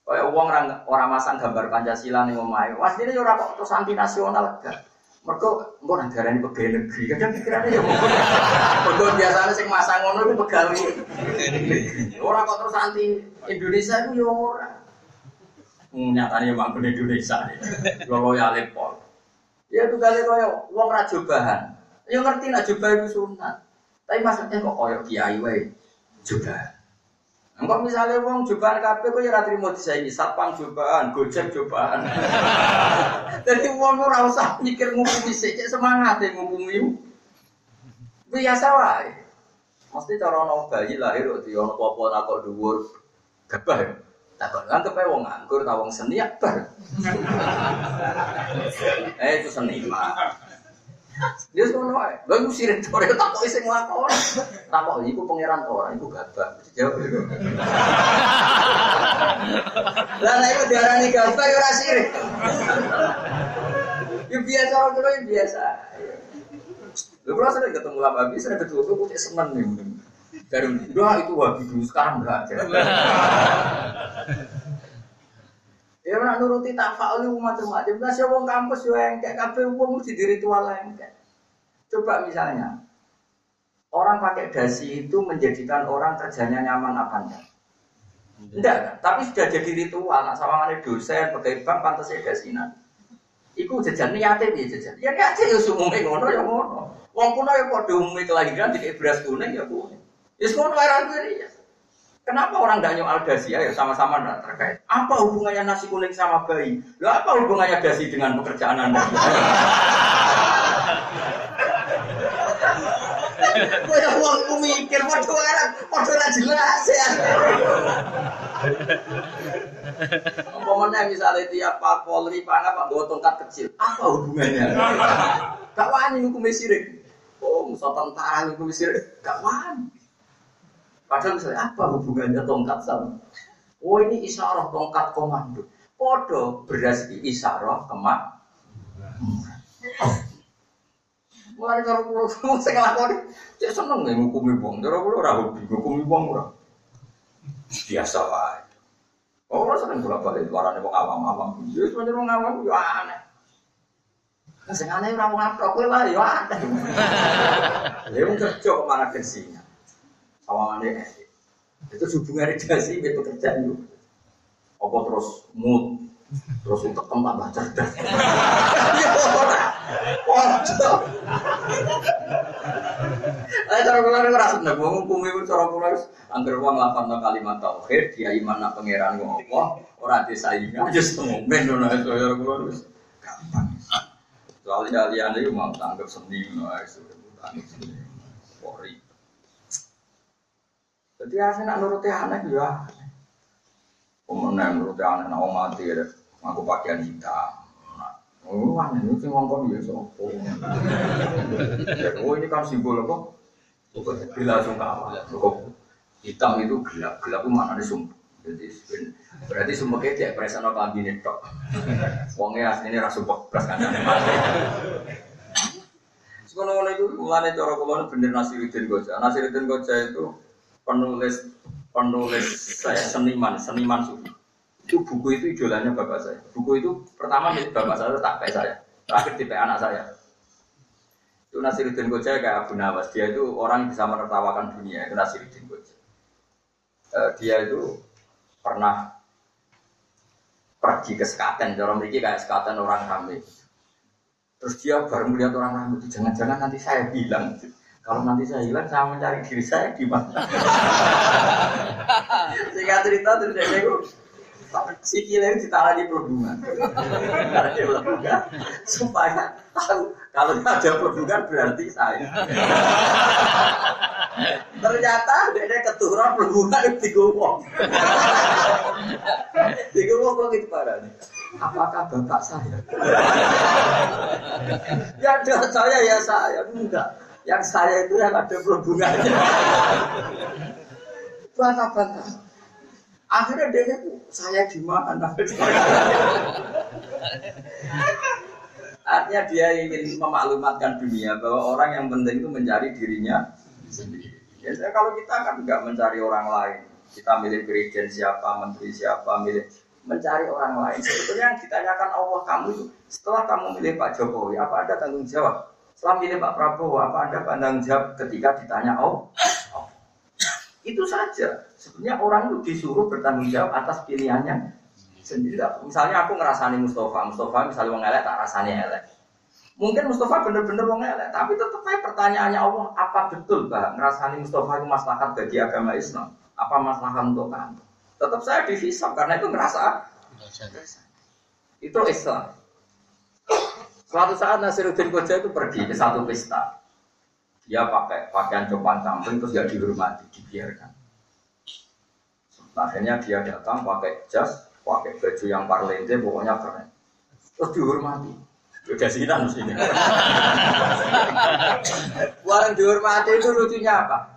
E. Kayak uang orang orang masang gambar Pancasila nih ngomai. Wah ini ora kok terus anti nasional gak. Mereka engko negara ini pegawai negeri. Kadang pikirannya ya Mereka biasanya sing masang ngono itu pegawai. Orang kok terus anti Indonesia itu ya ora. Hmm, nyatanya emang Indonesia. Kalau ya lepol. Ya itu kali kaya uang raja bahan. Ya ngerti nak coba itu sunat. Tapi maksudnya kok koyo kiai wae. Coba. Engkau misalnya uang cobaan kafe, kau ya ratri mau ini satpam cobaan, gojek cobaan. Jadi uang ora usah mikir ngukumi sih, semangat ya ngukumi. Biasa wae. Mesti cara ono bayi lahir di ono popo nakok dhuwur gabah. Ya? Takut anggap ae wong nganggur ta wong seni bar. eh itu seni mah. Dia ngono ae. Lha iku sirik ora takok sing nglakon. Takok iku pangeran ora, iku gabah. Dijawab iku. Lah nek iku diarani gabah ya ora sirik. Ya biasa orang dulu ya biasa. Lu kalau sering ketemu lama habis, sering ketemu tuh punya seneng nih. Dari dua itu wabi dulu sekarang enggak. Ya nak nuruti tak faul macam-macam. Nah, siapa kampus yo engkek kabeh wong mesti di ritual engkek. Coba misalnya orang pakai dasi itu menjadikan orang kerjanya nyaman apa enggak? Enggak, tapi sudah jadi ritual. Nah, sama mana dosen, pegawai bank, pantas ya dasinan. Iku jajan niate piye jajan? Ya niate ya umume ngono ya ngono. Wong kuno ya padha umume kelahiran dikek beras kuning ya kuning. Ya ngono era ya. Kenapa orang tidak nyoal dasi ya sama-sama tidak terkait. Apa hubungannya nasi kuning sama bayi? Lah apa hubungannya dasi dengan pekerjaan Anda? Gue yang uangku mikir, waduh orang, waduh orang jelas ya. Umpamanya misalnya tiap Pak Polri, Pak apa, bawa tongkat kecil. Apa hubungannya? Gak wani hukum sirik. Oh, musuh tentara hukum sirik. Gak wani. Padahal misalnya apa hubungannya tongkat sama? Oh ini isyarah tongkat komando. Podo beras isyarah kemak. Mulai cara pulau semua saya ngelakoni, saya seneng nih ngukumi bong. Cara pulau ora hobi ngukumi bong ora. Biasa lah. Oh, orang sering bolak balik luaran wong awam-awam. Ya sebenarnya wong awam ya aneh. Sing aneh ora lah ya aneh. Ya kerja kok malah kensingan sawangannya itu hubungan redasi itu pekerjaan itu apa terus mood? Terus untuk tambah cerdas. Ya cara kula ora seneng. Wong iku cara kula wis anggere wong nglafalno kalimat tauhid dia iman nang pangeran Allah ora disaingan aja semomen ngono cara kula wis gampang. Soalnya kalian itu mau tanggap seni, itu. Tanggap seni, polri. Jadi asli nak nuruti anak ya. Kemudian nuruti anak nak mati ya, aku pakaian hitam. Oh, aneh ini sih ngomong ya sopo. Oh ini kan simbol apa? Bila sungkawa. Hitam itu gelap, gelap itu mana sumpah. Berarti kita tidak perasaan apa kabinet tok. Wongnya aslinya rasa sumpah beras kan. Sekolah itu mulai cara kulon bener Nasiruddin Goja. Nasiruddin Goja itu penulis penulis saya seniman seniman sufi itu buku itu idolanya bapak saya. Buku itu pertama milik bapak saya tak kayak saya. Terakhir tipe anak saya. Itu Nasiruddin Goja kayak Abu Nawas. Dia itu orang yang bisa menertawakan dunia itu Nasiruddin Goja uh, dia itu pernah pergi ke sekaten. Orang memiliki kayak sekaten orang hamil. Terus dia baru melihat orang hamil itu jangan-jangan nanti saya bilang gitu kalau nanti saya hilang, saya mencari diri saya di mana? Sehingga cerita terus dia itu si kile ditaruh di perhubungan. Karena dia juga supaya tahu kalau ada perhubungan berarti saya. Ternyata dia keturun perhubungan di gumong. di gumong kok gitu nih. Apakah bapak saya? ya saya ya saya enggak. Yang saya itu yang ada hubungannya. Bantah-bantah. Akhirnya dia itu saya di mana? Artinya dia ingin memaklumatkan dunia bahwa orang yang penting itu mencari dirinya sendiri. Ya, kalau kita kan nggak mencari orang lain, kita milih presiden siapa, menteri siapa, milih mencari orang lain. Sebetulnya yang ditanyakan Allah kamu setelah kamu milih Pak Jokowi, apa ada tanggung jawab? Setelah milih Pak Prabowo, apa Anda pandang jawab ketika ditanya oh? oh. Itu saja. Sebenarnya orang itu disuruh bertanggung jawab atas pilihannya sendiri. Misalnya aku ngerasani Mustafa, Mustafa misalnya wong elek tak rasani elek. Mungkin Mustafa bener-bener wong elek, tapi tetap aja pertanyaannya Allah, apa betul bah ngerasani Mustafa itu maslahat bagi agama Islam? Apa maslahat untuk kamu? Tetap saya dihisap karena itu ngerasa itu Islam. Suatu saat Nasiruddin Koja itu pergi ke satu pesta. Dia pakai pakaian copan camping terus gak dihormati, dibiarkan. Akhirnya dia datang pakai jas, pakai baju yang parlente, pokoknya keren. Terus dihormati. Udah sih kita ini. Orang dihormati itu lucunya apa?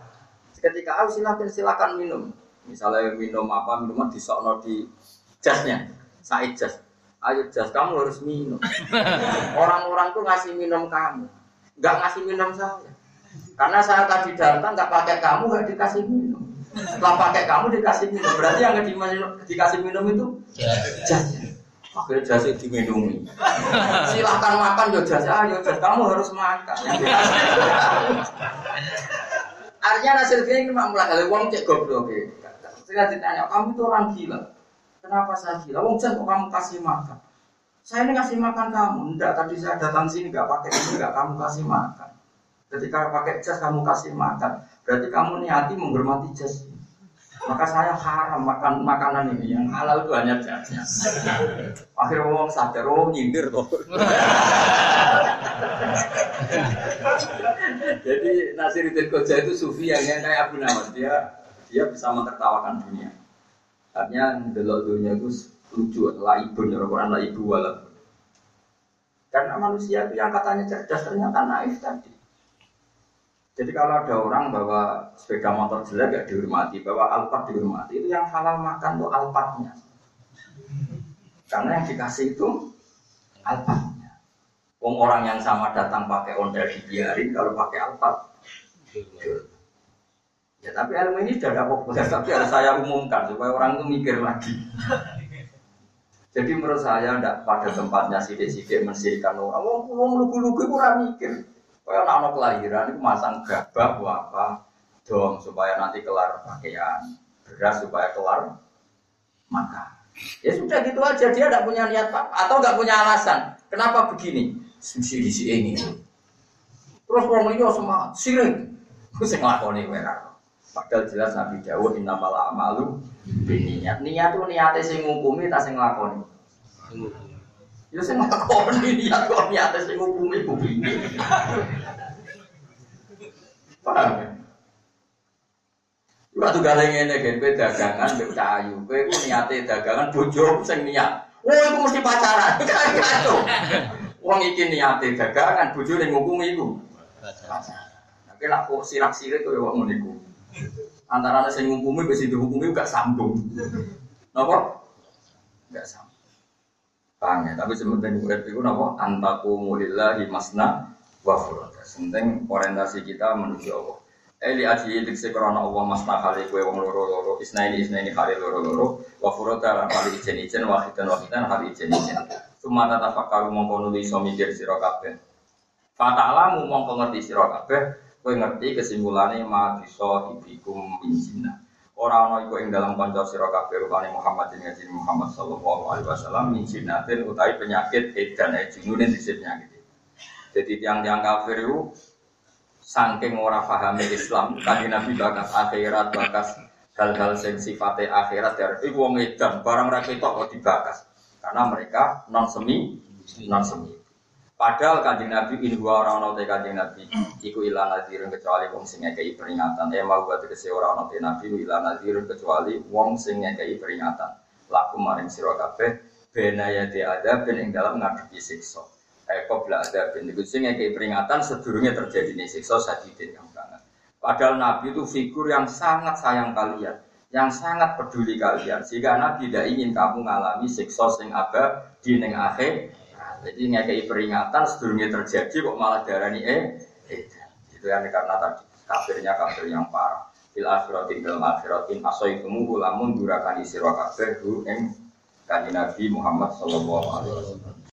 Ketika aku silakan silakan minum. Misalnya minum apa minuman di sono di jasnya, saya jas ayo jas kamu harus minum. Orang-orang tuh ngasih minum kamu, nggak ngasih minum saya. Karena saya tadi datang nggak pakai kamu nggak dikasih minum. Setelah pakai kamu dikasih minum. Berarti yang dikasih minum itu jas. Akhirnya jas itu diminumi. Silahkan makan yo jas, ayo jas kamu harus makan. Artinya nasir ini mak mulai uang cek goblok. Saya ditanya, kamu itu orang gila. Kenapa saya gila? Wong jas kok kamu kasih makan? Saya ini kasih makan kamu. Enggak, tadi saya datang sini nggak pakai ini, nggak kamu kasih makan. Ketika pakai jas kamu kasih makan, berarti kamu niati menghormati jas. Maka saya haram makan makanan ini. Yang halal itu hanya jasnya. Akhirnya orang sadar, oh nyindir toh. Jadi Nasiruddin Koja itu sufi yang kayak Abu Nawas. Dia dia bisa mentertawakan dunia. Artinya delok dunia itu lucu, ibu ya Quran ibu walaupun. Karena manusia itu yang katanya cerdas ternyata naif tadi. Jadi kalau ada orang bawa sepeda motor jelek gak dihormati, bawa alpat dihormati, itu yang halal makan tuh alpatnya. Karena yang dikasih itu alpatnya. Wong orang yang sama datang pakai ondel dibiarin, kalau pakai alpat. Ya tapi ilmu ini sudah ada populer, tapi harus saya umumkan supaya orang itu mikir lagi. Jadi menurut saya tidak pada tempatnya sidik-sidik mensirikan orang. Wong wong lugu-lugu kurang mikir. Kayak anak kelahiran itu masang gabah apa dong supaya nanti kelar pakaian, beras supaya kelar makan. Ya sudah gitu aja dia tidak punya niat apa atau nggak punya alasan. Kenapa begini? Susi di ini. Terus orang liya semangat, sirik. Terus yang ngelakoni merah. Padahal jelas Nabi Dawud malah amalu niat. Niat itu niatnya sing ngukumi tak sing ngelakoni. Ya sing nglakoni niat kok niate sing ngukumi ku. Paham ya? Waktu gale ngene gen kowe dagangan mbek cayu, kowe ku niate dagangan bojo sing niat. Oh itu mesti pacaran. Kacau. Wong iki niate dagangan bojo ning ngukumi iku. Pacaran. Tapi lak kok sirak-sirik kowe wong ngene iku. Antara sing ngukumi wis dihukumi gak sambung. Napa? Gak sambung. Paham ya? Tapi sementing urip itu napa? Antaku mulillahi masna wa furada. Sementing orientasi kita menuju Allah. Eli aji diksi krana Allah masna kali kue wong loro loro isna ini isna ini kali loro loro wa furada kali ijen ijen wahidan wahidan kali ijen ijen. Cuma tata fakaru mongko nuli iso mikir sira kabeh. Fata'lamu mongko ngerti sira kowe ngerti kesimpulannya ma bisa ibikum min Orang-orang iku ing dalam kanca sira kabeh rupane Muhammad ing ngaji Muhammad sallallahu alaihi wasallam min sinatin utawi penyakit edan e junune dhisik penyakit. Jadi tiang-tiang kafir itu saking ora pahami Islam, kanjeng Nabi bakas akhirat, bakas hal-hal sing sifate akhirat dari iku wong edan, barang ra ketok kok dibakas. Karena mereka non semi, non semi. Padahal kanjeng Nabi in dua orang nate kanjeng Nabi iku ila nadirun kecuali wong sing ngekei peringatan. Eh mau buat tegese ora nate Nabi ila nadirun kecuali wong sing ngekei peringatan. Laku maring sira kabeh benayati ada ben ing dalam ngadepi siksa. Eh qabla ada ben iku sing peringatan sedurunge terjadi siksa sadidin yang banget. Padahal Nabi itu figur yang sangat sayang kalian, yang sangat peduli kalian. Sehingga Nabi tidak ingin kamu mengalami siksa sing abadi ning akhir jadi ngekei peringatan sebelumnya terjadi kok malah darani eh, eh itu yang karena tadi kafirnya kafir yang parah. Fil akhiratin dalam akhiratin asoi temu lamun durakan isi kafir hu eng kanji Nabi Muhammad Sallallahu Alaihi Wasallam.